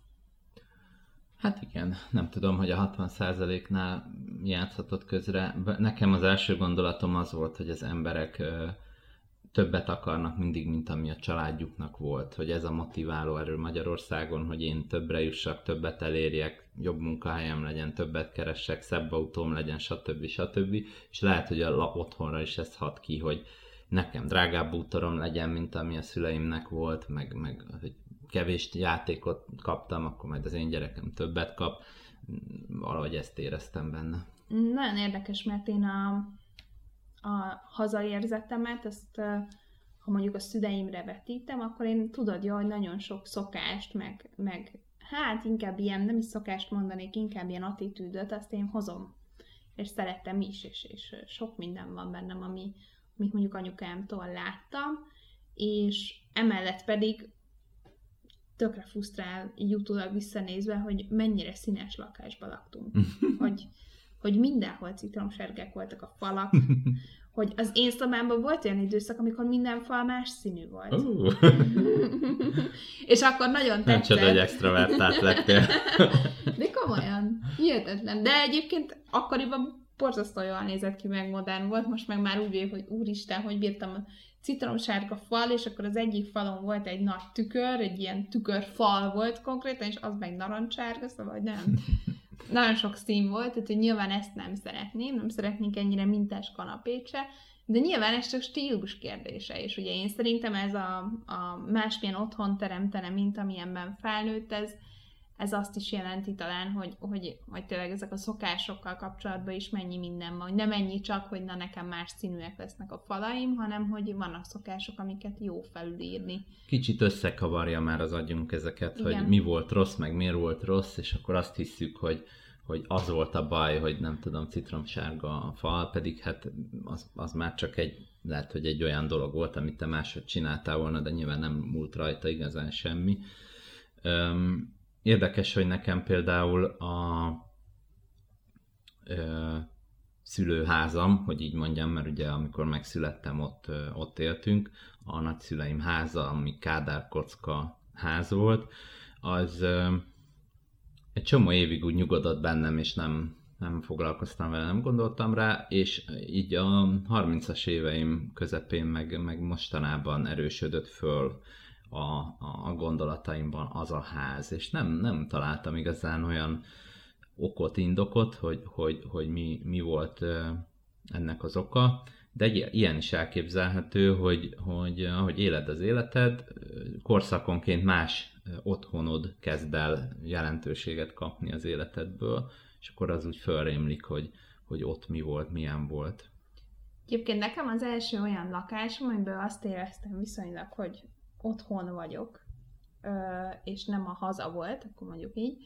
Hát igen, nem tudom, hogy a 60%-nál játszhatott közre. Nekem az első gondolatom az volt, hogy az emberek többet akarnak mindig, mint ami a családjuknak volt, hogy ez a motiváló erő Magyarországon, hogy én többre jussak, többet elérjek, jobb munkahelyem legyen, többet keressek, szebb autóm legyen, stb. stb. És lehet, hogy a otthonra is ez hat ki, hogy nekem drágább bútorom legyen, mint ami a szüleimnek volt, meg, meg hogy kevés játékot kaptam, akkor majd az én gyerekem többet kap. Valahogy ezt éreztem benne. Nagyon érdekes, mert én a a hazaérzetemet, ezt ha mondjuk a szüleimre vetítem, akkor én tudod, jó, hogy nagyon sok szokást, meg, meg hát inkább ilyen, nem is szokást mondanék, inkább ilyen attitűdöt, azt én hozom. És szerettem is, és, és sok minden van bennem, ami, amit mondjuk anyukámtól láttam, és emellett pedig tökre frusztrál így utólag visszanézve, hogy mennyire színes lakásban laktunk. [laughs] hogy hogy mindenhol citromsergek voltak a falak, [laughs] hogy az én szobámban volt olyan időszak, amikor minden fal más színű volt. Uh. [laughs] és akkor nagyon tetszett. Nem csoda, hogy extrovertált lettél. [laughs] De komolyan, hihetetlen. De egyébként akkoriban borzasztó jól nézett ki, meg modern volt, most meg már úgy hogy úristen, hogy bírtam a citromsárga fal, és akkor az egyik falon volt egy nagy tükör, egy ilyen tükörfal volt konkrétan, és az meg narancsárga, szóval nem nagyon sok szín volt, tehát hogy nyilván ezt nem szeretném, nem szeretnénk ennyire mintás kanapét se, de nyilván ez csak stílus kérdése, és ugye én szerintem ez a, a másmilyen otthon teremtene, mint amilyenben felnőtt, ez, ez azt is jelenti talán, hogy, hogy, hogy tényleg ezek a szokásokkal kapcsolatban is mennyi minden van, hogy nem ennyi csak, hogy na nekem más színűek lesznek a falaim, hanem hogy vannak szokások, amiket jó felülírni. Kicsit összekavarja már az agyunk ezeket, Igen. hogy mi volt rossz, meg miért volt rossz, és akkor azt hiszük, hogy hogy az volt a baj, hogy nem tudom, citromsárga a fal, pedig hát az, az már csak egy, lehet, hogy egy olyan dolog volt, amit te máshogy csináltál volna, de nyilván nem múlt rajta igazán semmi. Üm, Érdekes, hogy nekem például a ö, szülőházam, hogy így mondjam, mert ugye amikor megszülettem, ott, ö, ott éltünk, a nagyszüleim háza, ami Kádár kocka ház volt, az ö, egy csomó évig úgy nyugodott bennem, és nem, nem foglalkoztam vele, nem gondoltam rá, és így a 30-as éveim közepén, meg, meg mostanában erősödött föl a, a gondolataimban az a ház, és nem, nem találtam igazán olyan okot, indokot, hogy, hogy, hogy mi, mi volt ennek az oka, de ilyen is elképzelhető, hogy, hogy ahogy éled az életed, korszakonként más otthonod kezd el jelentőséget kapni az életedből, és akkor az úgy fölrémlik, hogy, hogy ott mi volt, milyen volt. Egyébként nekem az első olyan lakásom, amiből azt éreztem viszonylag, hogy otthon vagyok, és nem a haza volt, akkor mondjuk így,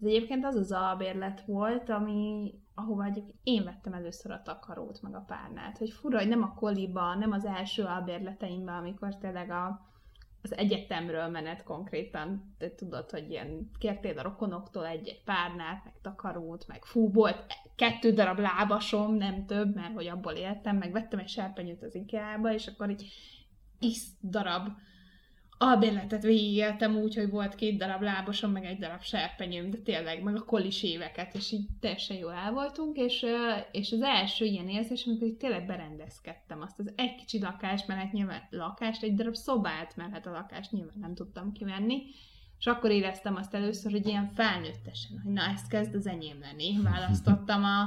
az egyébként az az albérlet volt, ami, ahova egyébként én vettem először a takarót, meg a párnát. Hogy fura, hogy nem a koliba, nem az első albérleteimben, amikor tényleg a, az egyetemről menet konkrétan, te tudod, hogy ilyen kértél a rokonoktól egy-egy párnát, meg takarót, meg fú, volt kettő darab lábasom, nem több, mert hogy abból éltem, meg vettem egy serpenyőt az IKEA-ba, és akkor így isz darab albérletet végigéltem úgy, hogy volt két darab lábosom, meg egy darab serpenyőm, de tényleg, meg a kolis éveket, és így teljesen jól el voltunk, és, és az első ilyen érzés, amikor így tényleg berendezkedtem azt az egy kicsi lakást, mert hát nyilván lakást, egy darab szobát, mert a lakást nyilván nem tudtam kivenni, és akkor éreztem azt először, hogy ilyen felnőttesen, hogy na, ez kezd az enyém lenni. Választottam a,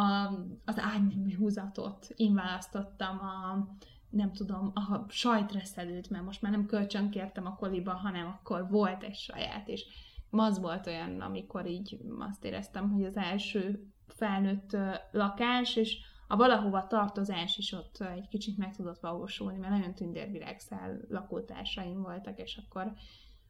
a, az ágynemű húzatot, én választottam a, nem tudom, a sajtreszelőt, mert most már nem kölcsön kértem a koliba, hanem akkor volt egy saját, és az volt olyan, amikor így azt éreztem, hogy az első felnőtt lakás, és a valahova tartozás is ott egy kicsit meg tudott valósulni, mert nagyon tündérvirágszál lakótársaim voltak, és akkor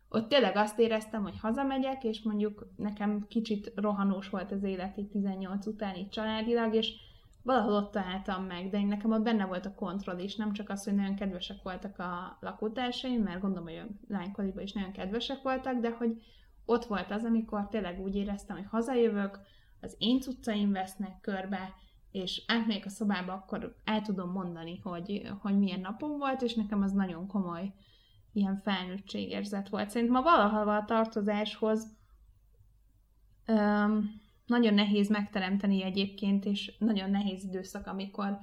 ott tényleg azt éreztem, hogy hazamegyek, és mondjuk nekem kicsit rohanós volt az élet itt 18 utáni családilag, és valahol ott találtam meg, de én nekem ott benne volt a kontroll is, nem csak az, hogy nagyon kedvesek voltak a lakótársaim, mert gondolom, hogy a lánykoliban is nagyon kedvesek voltak, de hogy ott volt az, amikor tényleg úgy éreztem, hogy hazajövök, az én cuccaim vesznek körbe, és átmegyek a szobába, akkor el tudom mondani, hogy, hogy milyen napom volt, és nekem az nagyon komoly ilyen felnőttségérzet volt. Szerintem a valahol a tartozáshoz um, nagyon nehéz megteremteni egyébként, és nagyon nehéz időszak, amikor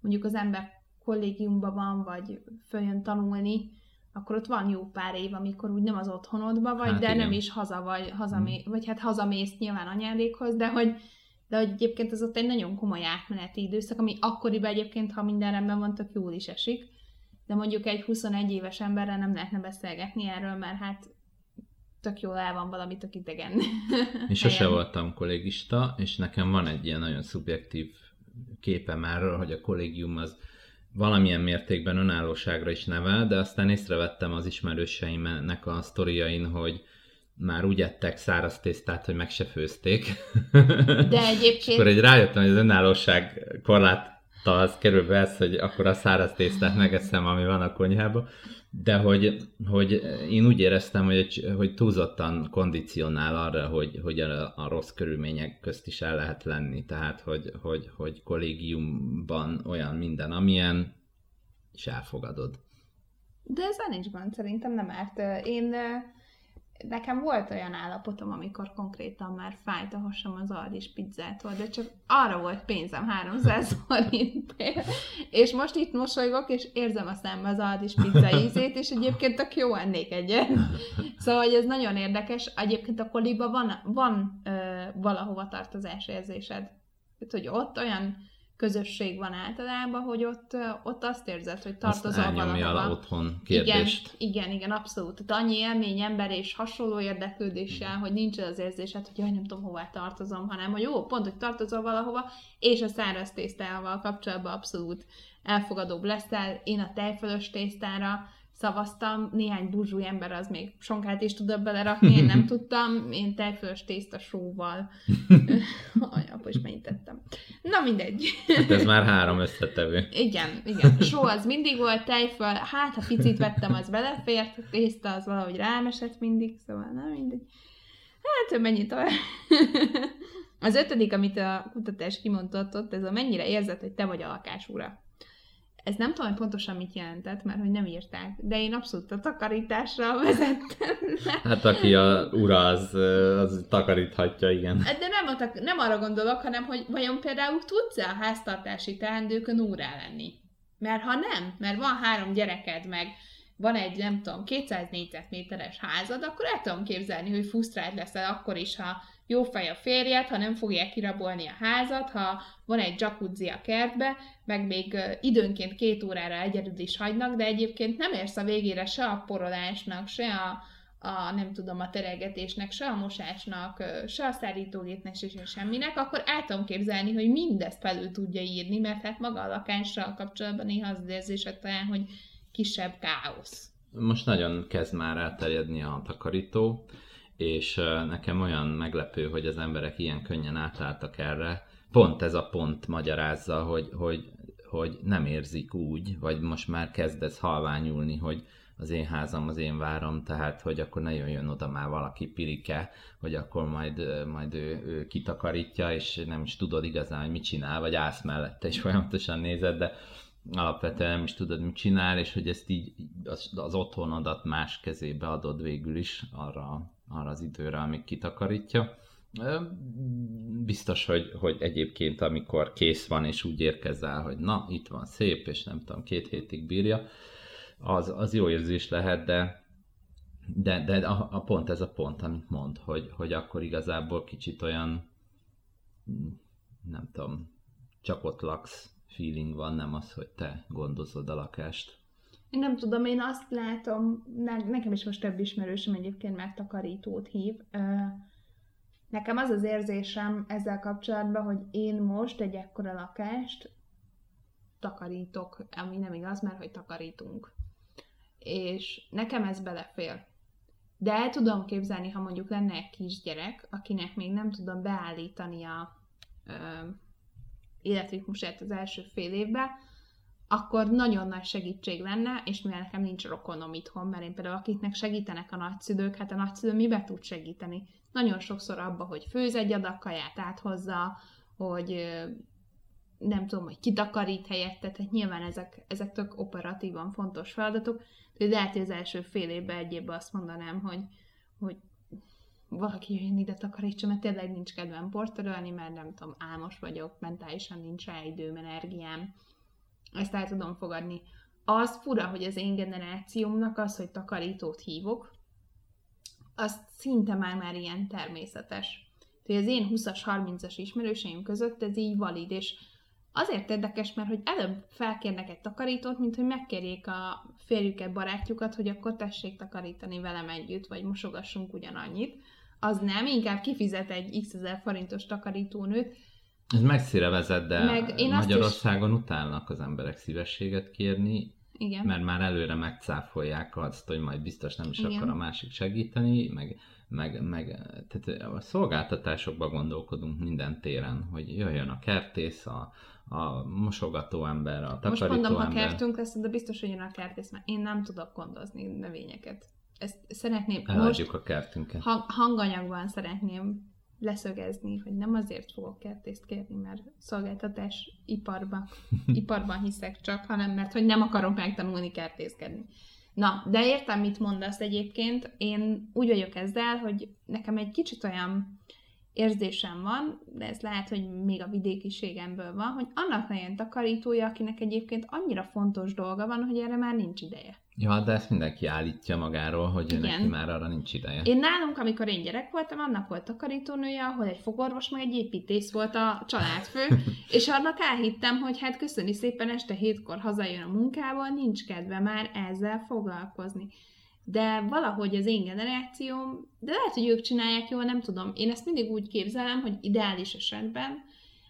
mondjuk az ember kollégiumban van, vagy följön tanulni, akkor ott van jó pár év, amikor úgy nem az otthonodban vagy, hát de igen. nem is haza vagy, hazamé, hmm. vagy hát hazamész nyilván anyádékhoz, de hogy, de hogy egyébként az ott egy nagyon komoly átmeneti időszak, ami akkoriban egyébként, ha minden rendben van, tök jól is esik, de mondjuk egy 21 éves emberrel nem lehetne beszélgetni erről, mert hát tök jól el van valami tök idegen. [laughs] Én sose voltam kollégista, és nekem van egy ilyen nagyon szubjektív képem erről, hogy a kollégium az valamilyen mértékben önállóságra is nevel, de aztán észrevettem az ismerőseimnek a sztoriain, hogy már úgy ettek száraz tésztát, hogy meg se főzték. De [laughs] egyébként... és akkor egy rájöttem, hogy az önállóság korlát az kerül be ez, hogy akkor a száraz tésztát megeszem, ami van a konyhában de hogy, hogy én úgy éreztem, hogy, hogy túlzottan kondicionál arra, hogy, hogy a, a rossz körülmények közt is el lehet lenni. Tehát, hogy, hogy, hogy kollégiumban olyan minden, amilyen, és elfogadod. De ez nincs gond, szerintem nem árt. Én nekem volt olyan állapotom, amikor konkrétan már fájt a hasam az Aldis pizzától, de csak arra volt pénzem 300 [laughs] forintért, és most itt mosolygok, és érzem a szembe az Aldis pizza ízét, és egyébként tök jó ennék egyet. Szóval, hogy ez nagyon érdekes. Egyébként a koliba van, van ö, valahova tartozás érzésed. Tehát, hogy ott olyan közösség van általában, hogy ott, ott azt érzed, hogy tartozol valahova. otthon kérdést. Igen, igen, igen, abszolút. Tehát annyi élmény ember és hasonló érdeklődéssel, hogy nincs az érzésed, hogy jaj, nem tudom, hová tartozom, hanem hogy jó, pont, hogy tartozol valahova, és a száraz tésztával kapcsolatban abszolút elfogadóbb leszel. Én a tejfölös tésztára szavaztam, néhány burzsúj ember az még sonkát is tudott belerakni, én nem [laughs] tudtam, én tejfölös tészta sóval. [laughs] Apa is mennyit tettem. Na mindegy. Hát ez már három összetevő. Igen, igen. Só az mindig volt, tejföl, hát ha picit vettem, az belefért, a tészta az valahogy rám esett mindig, szóval na mindegy. Hát mennyit tovább. [laughs] Az ötödik, amit a kutatás kimondott ez a mennyire érzed, hogy te vagy a lakásúra. Ez nem tudom pontosan mit jelentett, mert hogy nem írták, de én abszolút a takarításra [laughs] vezettem. Hát aki a ura, az, az takaríthatja, igen. Hát de nem, a tak- nem arra gondolok, hanem hogy vajon például tudsz-e a háztartási teendőkön úrá lenni? Mert ha nem, mert van három gyereked, meg van egy, nem tudom, 200 négyzetméteres házad, akkor el tudom képzelni, hogy fusztrált leszel akkor is, ha jó fej a férjed, ha nem fogják kirabolni a házat, ha van egy jacuzzi a kertbe, meg még időnként két órára egyedül is hagynak, de egyébként nem érsz a végére se a porolásnak, se a, a nem tudom, a teregetésnek, se a mosásnak, se a szárítógépnek, se semminek, akkor el tudom képzelni, hogy mindezt felül tudja írni, mert hát maga a lakással kapcsolatban néha az érzésed talán, hogy kisebb káosz. Most nagyon kezd már elterjedni a takarító, és nekem olyan meglepő, hogy az emberek ilyen könnyen átálltak erre. Pont ez a pont magyarázza, hogy, hogy, hogy nem érzik úgy, vagy most már kezd ez halványulni, hogy az én házam, az én várom, tehát hogy akkor ne jöjjön oda már valaki pirike, hogy akkor majd, majd ő, ő kitakarítja, és nem is tudod igazán, hogy mit csinál, vagy állsz mellette, és folyamatosan nézed, de alapvetően nem is tudod, mit csinál, és hogy ezt így az, az otthonodat más kezébe adod végül is arra, arra az időre, amíg kitakarítja. Biztos, hogy, hogy egyébként amikor kész van, és úgy érkezel, hogy na, itt van szép, és nem tudom, két hétig bírja, az, az jó érzés lehet, de de, de a, a pont ez a pont, amit mond, hogy, hogy akkor igazából kicsit olyan nem tudom, csak ott laksz feeling van, nem az, hogy te gondozod a lakást. Én nem tudom, én azt látom, nekem is most több ismerősöm egyébként megtakarítót hív. Nekem az az érzésem ezzel kapcsolatban, hogy én most egy ekkora lakást takarítok, ami nem igaz, mert hogy takarítunk. És nekem ez belefér. De el tudom képzelni, ha mondjuk lenne egy kisgyerek, akinek még nem tudom beállítani a életritmusát az első fél évben, akkor nagyon nagy segítség lenne, és mivel nekem nincs rokonom itthon, mert én például akiknek segítenek a nagyszülők, hát a nagyszülő mibe tud segíteni? Nagyon sokszor abba, hogy főz egy adag kaját áthozza, hogy nem tudom, hogy kitakarít helyette, tehát nyilván ezek, ezek tök operatívan fontos feladatok, de lehet, hogy az első fél évben egyébben azt mondanám, hogy, hogy valaki jöjjön ide takarítsa, mert tényleg nincs kedvem portörölni, mert nem tudom, álmos vagyok, mentálisan nincs rá időm, energiám. Ezt el tudom fogadni. Az fura, hogy az én generációmnak az, hogy takarítót hívok, az szinte már-már ilyen természetes. Tehát az én 20-as, 30-as ismerőseim között ez így valid, és azért érdekes, mert hogy előbb felkérnek egy takarítót, mint hogy megkérjék a férjüket, barátjukat, hogy akkor tessék takarítani velem együtt, vagy mosogassunk ugyanannyit az nem, inkább kifizet egy x ezer forintos takarítónőt. Ez messzire vezet, de Meg én Magyarországon is... utálnak az emberek szívességet kérni, igen. mert már előre megcáfolják azt, hogy majd biztos nem is Igen. akar a másik segíteni, meg, meg, meg tehát a szolgáltatásokban gondolkodunk minden téren, hogy jöjjön a kertész, a, a mosogató ember, a takarító Most mondom, ember. ha kertünk lesz, de biztos, hogy jön a kertész, mert én nem tudok gondozni növényeket ezt szeretném Eladjuk most a kertünket. hanganyagban szeretném leszögezni, hogy nem azért fogok kertészt kérni, mert szolgáltatás iparban, [laughs] iparban hiszek csak, hanem mert hogy nem akarom megtanulni kertészkedni. Na, de értem, mit mondasz egyébként. Én úgy vagyok ezzel, hogy nekem egy kicsit olyan érzésem van, de ez lehet, hogy még a vidékiségemből van, hogy annak nagyon takarítója, akinek egyébként annyira fontos dolga van, hogy erre már nincs ideje. Ja, de ezt mindenki állítja magáról, hogy Igen. neki már arra nincs ideje. Én nálunk, amikor én gyerek voltam, annak volt takarítónője, ahol egy fogorvos, meg egy építész volt a családfő, [laughs] és annak elhittem, hogy hát köszöni szépen este hétkor hazajön a munkából, nincs kedve már ezzel foglalkozni de valahogy az én generációm, de lehet, hogy ők csinálják jól, nem tudom. Én ezt mindig úgy képzelem, hogy ideális esetben,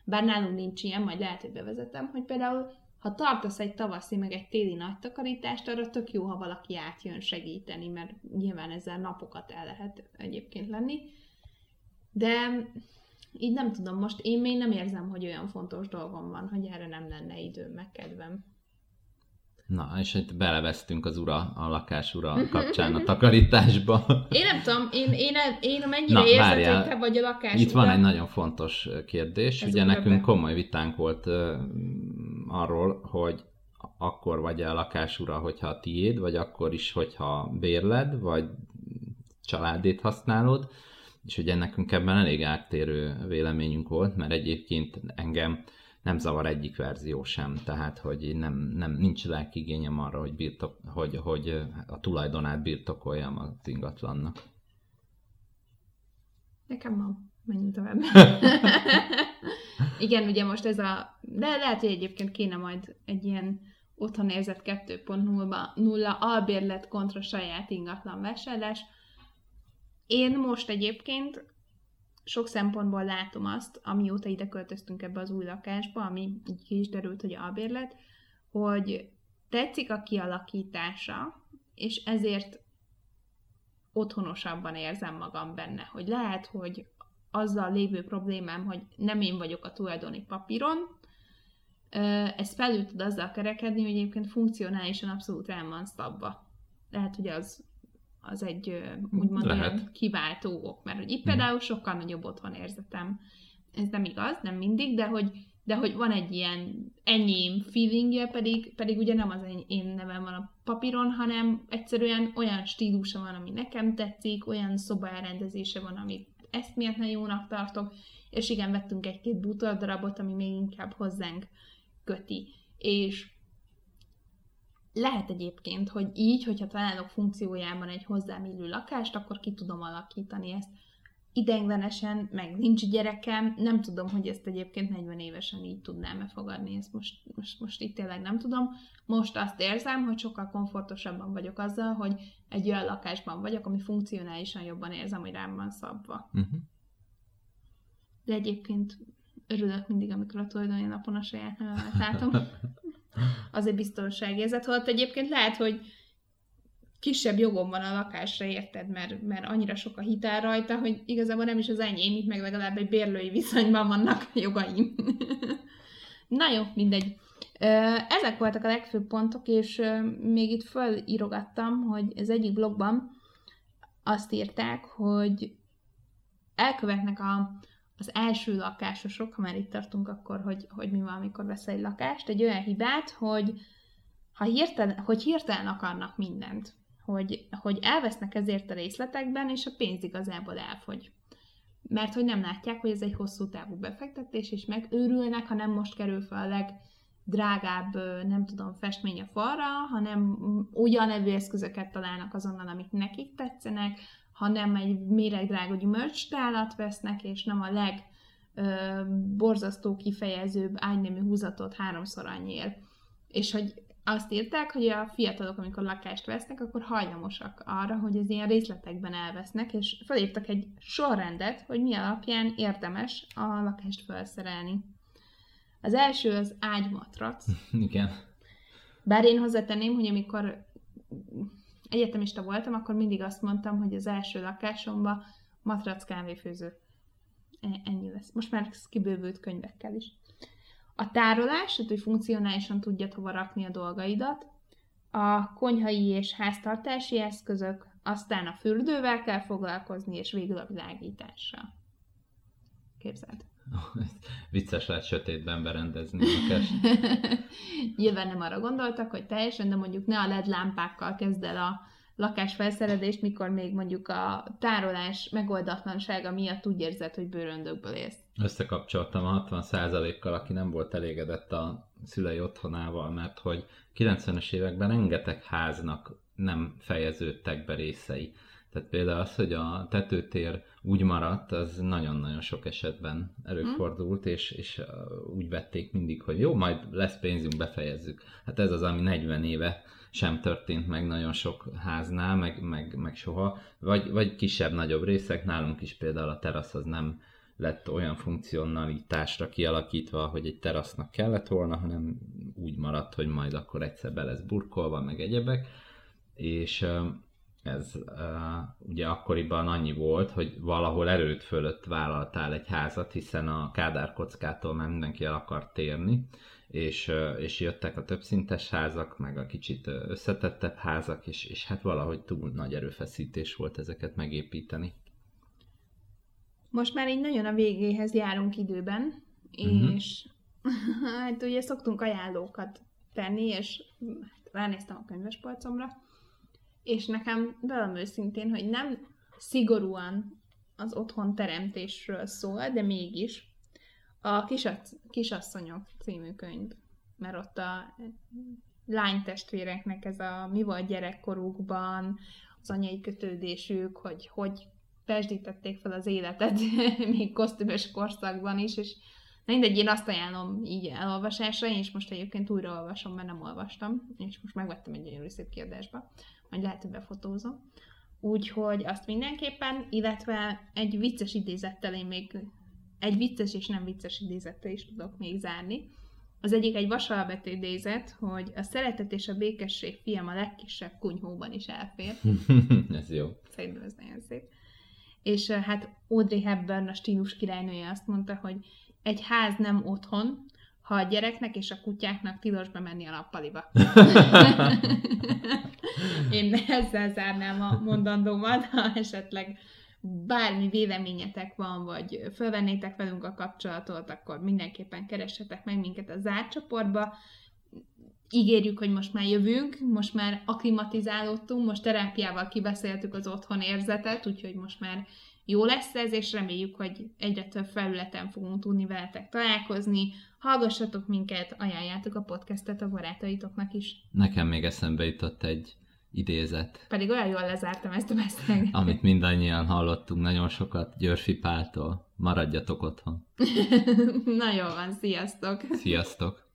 bár nálunk nincs ilyen, majd lehet, hogy bevezetem, hogy például ha tartasz egy tavaszi, meg egy téli nagy takarítást, arra tök jó, ha valaki átjön segíteni, mert nyilván ezzel napokat el lehet egyébként lenni. De így nem tudom, most én még nem érzem, hogy olyan fontos dolgom van, hogy erre nem lenne időm, meg kedvem. Na, és itt belevesztünk az ura, a lakás ura [laughs] kapcsán a takarításba. Én nem tudom, én, én, én mennyire érzed, hogy te vagy a lakás Itt ura. van egy nagyon fontos kérdés. Ez Ugye nekünk be. komoly vitánk volt uh, arról, hogy akkor vagy a lakás ura, hogyha a tiéd, vagy akkor is, hogyha bérled, vagy családét használod. És ugye nekünk ebben elég áttérő véleményünk volt, mert egyébként engem nem zavar egyik verzió sem, tehát hogy nem, nem nincs lelkigényem arra, hogy, birtok, hogy, hogy a tulajdonát birtokoljam az ingatlannak. Nekem van. Menjünk tovább. [laughs] Igen, ugye most ez a... De lehet, hogy egyébként kéne majd egy ilyen otthonérzet 2.0 albérlet kontra saját ingatlan vásárlás. Én most egyébként sok szempontból látom azt, amióta ide költöztünk ebbe az új lakásba, ami így ki is derült, hogy albérlet, hogy tetszik a kialakítása, és ezért otthonosabban érzem magam benne, hogy lehet, hogy azzal lévő problémám, hogy nem én vagyok a tulajdoni papíron, ez felül tud azzal kerekedni, hogy egyébként funkcionálisan abszolút el van szabva. Lehet, hogy az az egy úgymond Lehet. olyan kiváltó ok, mert hogy itt hmm. például sokkal nagyobb otthon érzetem. Ez nem igaz, nem mindig, de hogy, de hogy van egy ilyen enyém feelingje, pedig, pedig ugye nem az én nevem van a papíron, hanem egyszerűen olyan stílusa van, ami nekem tetszik, olyan szoba elrendezése van, amit ezt miatt ne jónak tartok, és igen, vettünk egy-két bútordarabot, ami még inkább hozzánk köti. És lehet egyébként, hogy így, hogyha találok funkciójában egy hozzám illő lakást, akkor ki tudom alakítani ezt. Ideiglenesen, meg nincs gyerekem, nem tudom, hogy ezt egyébként 40 évesen így tudnám-e fogadni, ezt most, most, most itt tényleg nem tudom. Most azt érzem, hogy sokkal komfortosabban vagyok azzal, hogy egy olyan lakásban vagyok, ami funkcionálisan jobban érzem, hogy rám van szabva. Uh-huh. De egyébként örülök mindig, amikor a tulajdoni napon a saját nevemet látom. [laughs] az egy biztonságérzet, holott egyébként lehet, hogy kisebb jogom van a lakásra, érted, mert, mert annyira sok a hitel rajta, hogy igazából nem is az enyém, itt meg legalább egy bérlői viszonyban vannak [laughs] jogaim. Na jó, mindegy. Ezek voltak a legfőbb pontok, és még itt fölírogattam, hogy az egyik blogban azt írták, hogy elkövetnek a az első lakásosok, ha már itt tartunk akkor, hogy, hogy mi van, amikor veszel egy lakást, egy olyan hibát, hogy ha hirtelen, hogy hirtelen akarnak mindent, hogy, hogy elvesznek ezért a részletekben, és a pénz igazából elfogy. Mert hogy nem látják, hogy ez egy hosszú távú befektetés, és megőrülnek, ha nem most kerül fel a legdrágább, nem tudom, festmény a falra, hanem nevű eszközöket találnak azonnal, amik nekik tetszenek, hanem egy méregdrága gyümölcstálat vesznek, és nem a leg ö, borzasztó kifejezőbb ágynemű húzatot háromszor annyiért. És hogy azt írták, hogy a fiatalok, amikor lakást vesznek, akkor hajlamosak arra, hogy az ilyen részletekben elvesznek, és felírtak egy sorrendet, hogy mi alapján érdemes a lakást felszerelni. Az első az ágymatrac. [laughs] Igen. Bár én hozzátenném, hogy amikor egyetemista voltam, akkor mindig azt mondtam, hogy az első lakásomban matrac kávéfőző. E, ennyi lesz. Most már kibővült könyvekkel is. A tárolás, tehát hogy funkcionálisan tudjad hova rakni a dolgaidat, a konyhai és háztartási eszközök, aztán a fürdővel kell foglalkozni, és végül a világítással. Képzeld. [laughs] Vicces lehet sötétben berendezni lakást. [laughs] Nyilván nem arra gondoltak, hogy teljesen, de mondjuk ne a LED lámpákkal kezd el a lakásfelszerelést, mikor még mondjuk a tárolás megoldatlansága miatt úgy érzed, hogy bőröndökből élsz. Összekapcsoltam a 60%-kal, aki nem volt elégedett a szülei otthonával, mert hogy 90-es években rengeteg háznak nem fejeződtek be részei. Tehát például az, hogy a tetőtér úgy maradt, az nagyon-nagyon sok esetben előfordult, és, és úgy vették mindig, hogy jó, majd lesz pénzünk, befejezzük. Hát ez az, ami 40 éve sem történt meg nagyon sok háznál, meg, meg, meg soha, vagy, vagy kisebb-nagyobb részek, nálunk is például a terasz az nem lett olyan funkcionalitásra kialakítva, hogy egy terasznak kellett volna, hanem úgy maradt, hogy majd akkor egyszer be lesz burkolva, meg egyebek, és ez uh, ugye akkoriban annyi volt, hogy valahol erőt fölött vállaltál egy házat, hiszen a Kádár kockától már mindenki el akart térni, és, és jöttek a többszintes házak, meg a kicsit összetettebb házak, és, és hát valahogy túl nagy erőfeszítés volt ezeket megépíteni. Most már így nagyon a végéhez járunk időben, uh-huh. és [laughs] hát ugye szoktunk ajánlókat tenni, és hát ránéztem a könyvespolcomra, és nekem velem őszintén, hogy nem szigorúan az otthon teremtésről szól, de mégis. A Kisac, Kisasszonyok című könyv, mert ott a lánytestvéreknek ez a mi volt gyerekkorukban, az anyai kötődésük, hogy hogy pesdítették fel az életet [laughs] még kosztümös korszakban is, és mindegy, én azt ajánlom így elolvasásra, én is most egyébként újra olvasom, mert nem olvastam, és most megvettem egy gyönyörű szép kérdésbe, majd lehet, hogy befotózom. Úgyhogy azt mindenképpen, illetve egy vicces idézettel én még egy vicces és nem vicces idézettel is tudok még zárni. Az egyik egy vasalbet idézet, hogy a szeretet és a békesség fiam a legkisebb kunyhóban is elfér. [laughs] ez jó. Szerintem ez nagyon szép. És hát Audrey Hepburn, a stílus királynője azt mondta, hogy egy ház nem otthon, ha a gyereknek és a kutyáknak tilos bemenni a nappaliba. [laughs] Én ezzel zárnám a mondandómat, ha esetleg bármi véleményetek van, vagy fölvennétek velünk a kapcsolatot, akkor mindenképpen keressetek meg minket a zárt csoportba. Ígérjük, hogy most már jövünk, most már aklimatizálódtunk, most terápiával kibeszéltük az otthon érzetet, úgyhogy most már jó lesz ez, és reméljük, hogy egyre több felületen fogunk tudni veletek találkozni. Hallgassatok minket, ajánljátok a podcastet a barátaitoknak is. Nekem még eszembe jutott egy idézet. Pedig olyan jól lezártam ezt a beszélgetést. Amit mindannyian hallottunk nagyon sokat Györfi Páltól. Maradjatok otthon. [laughs] Na jó van, sziasztok! Sziasztok!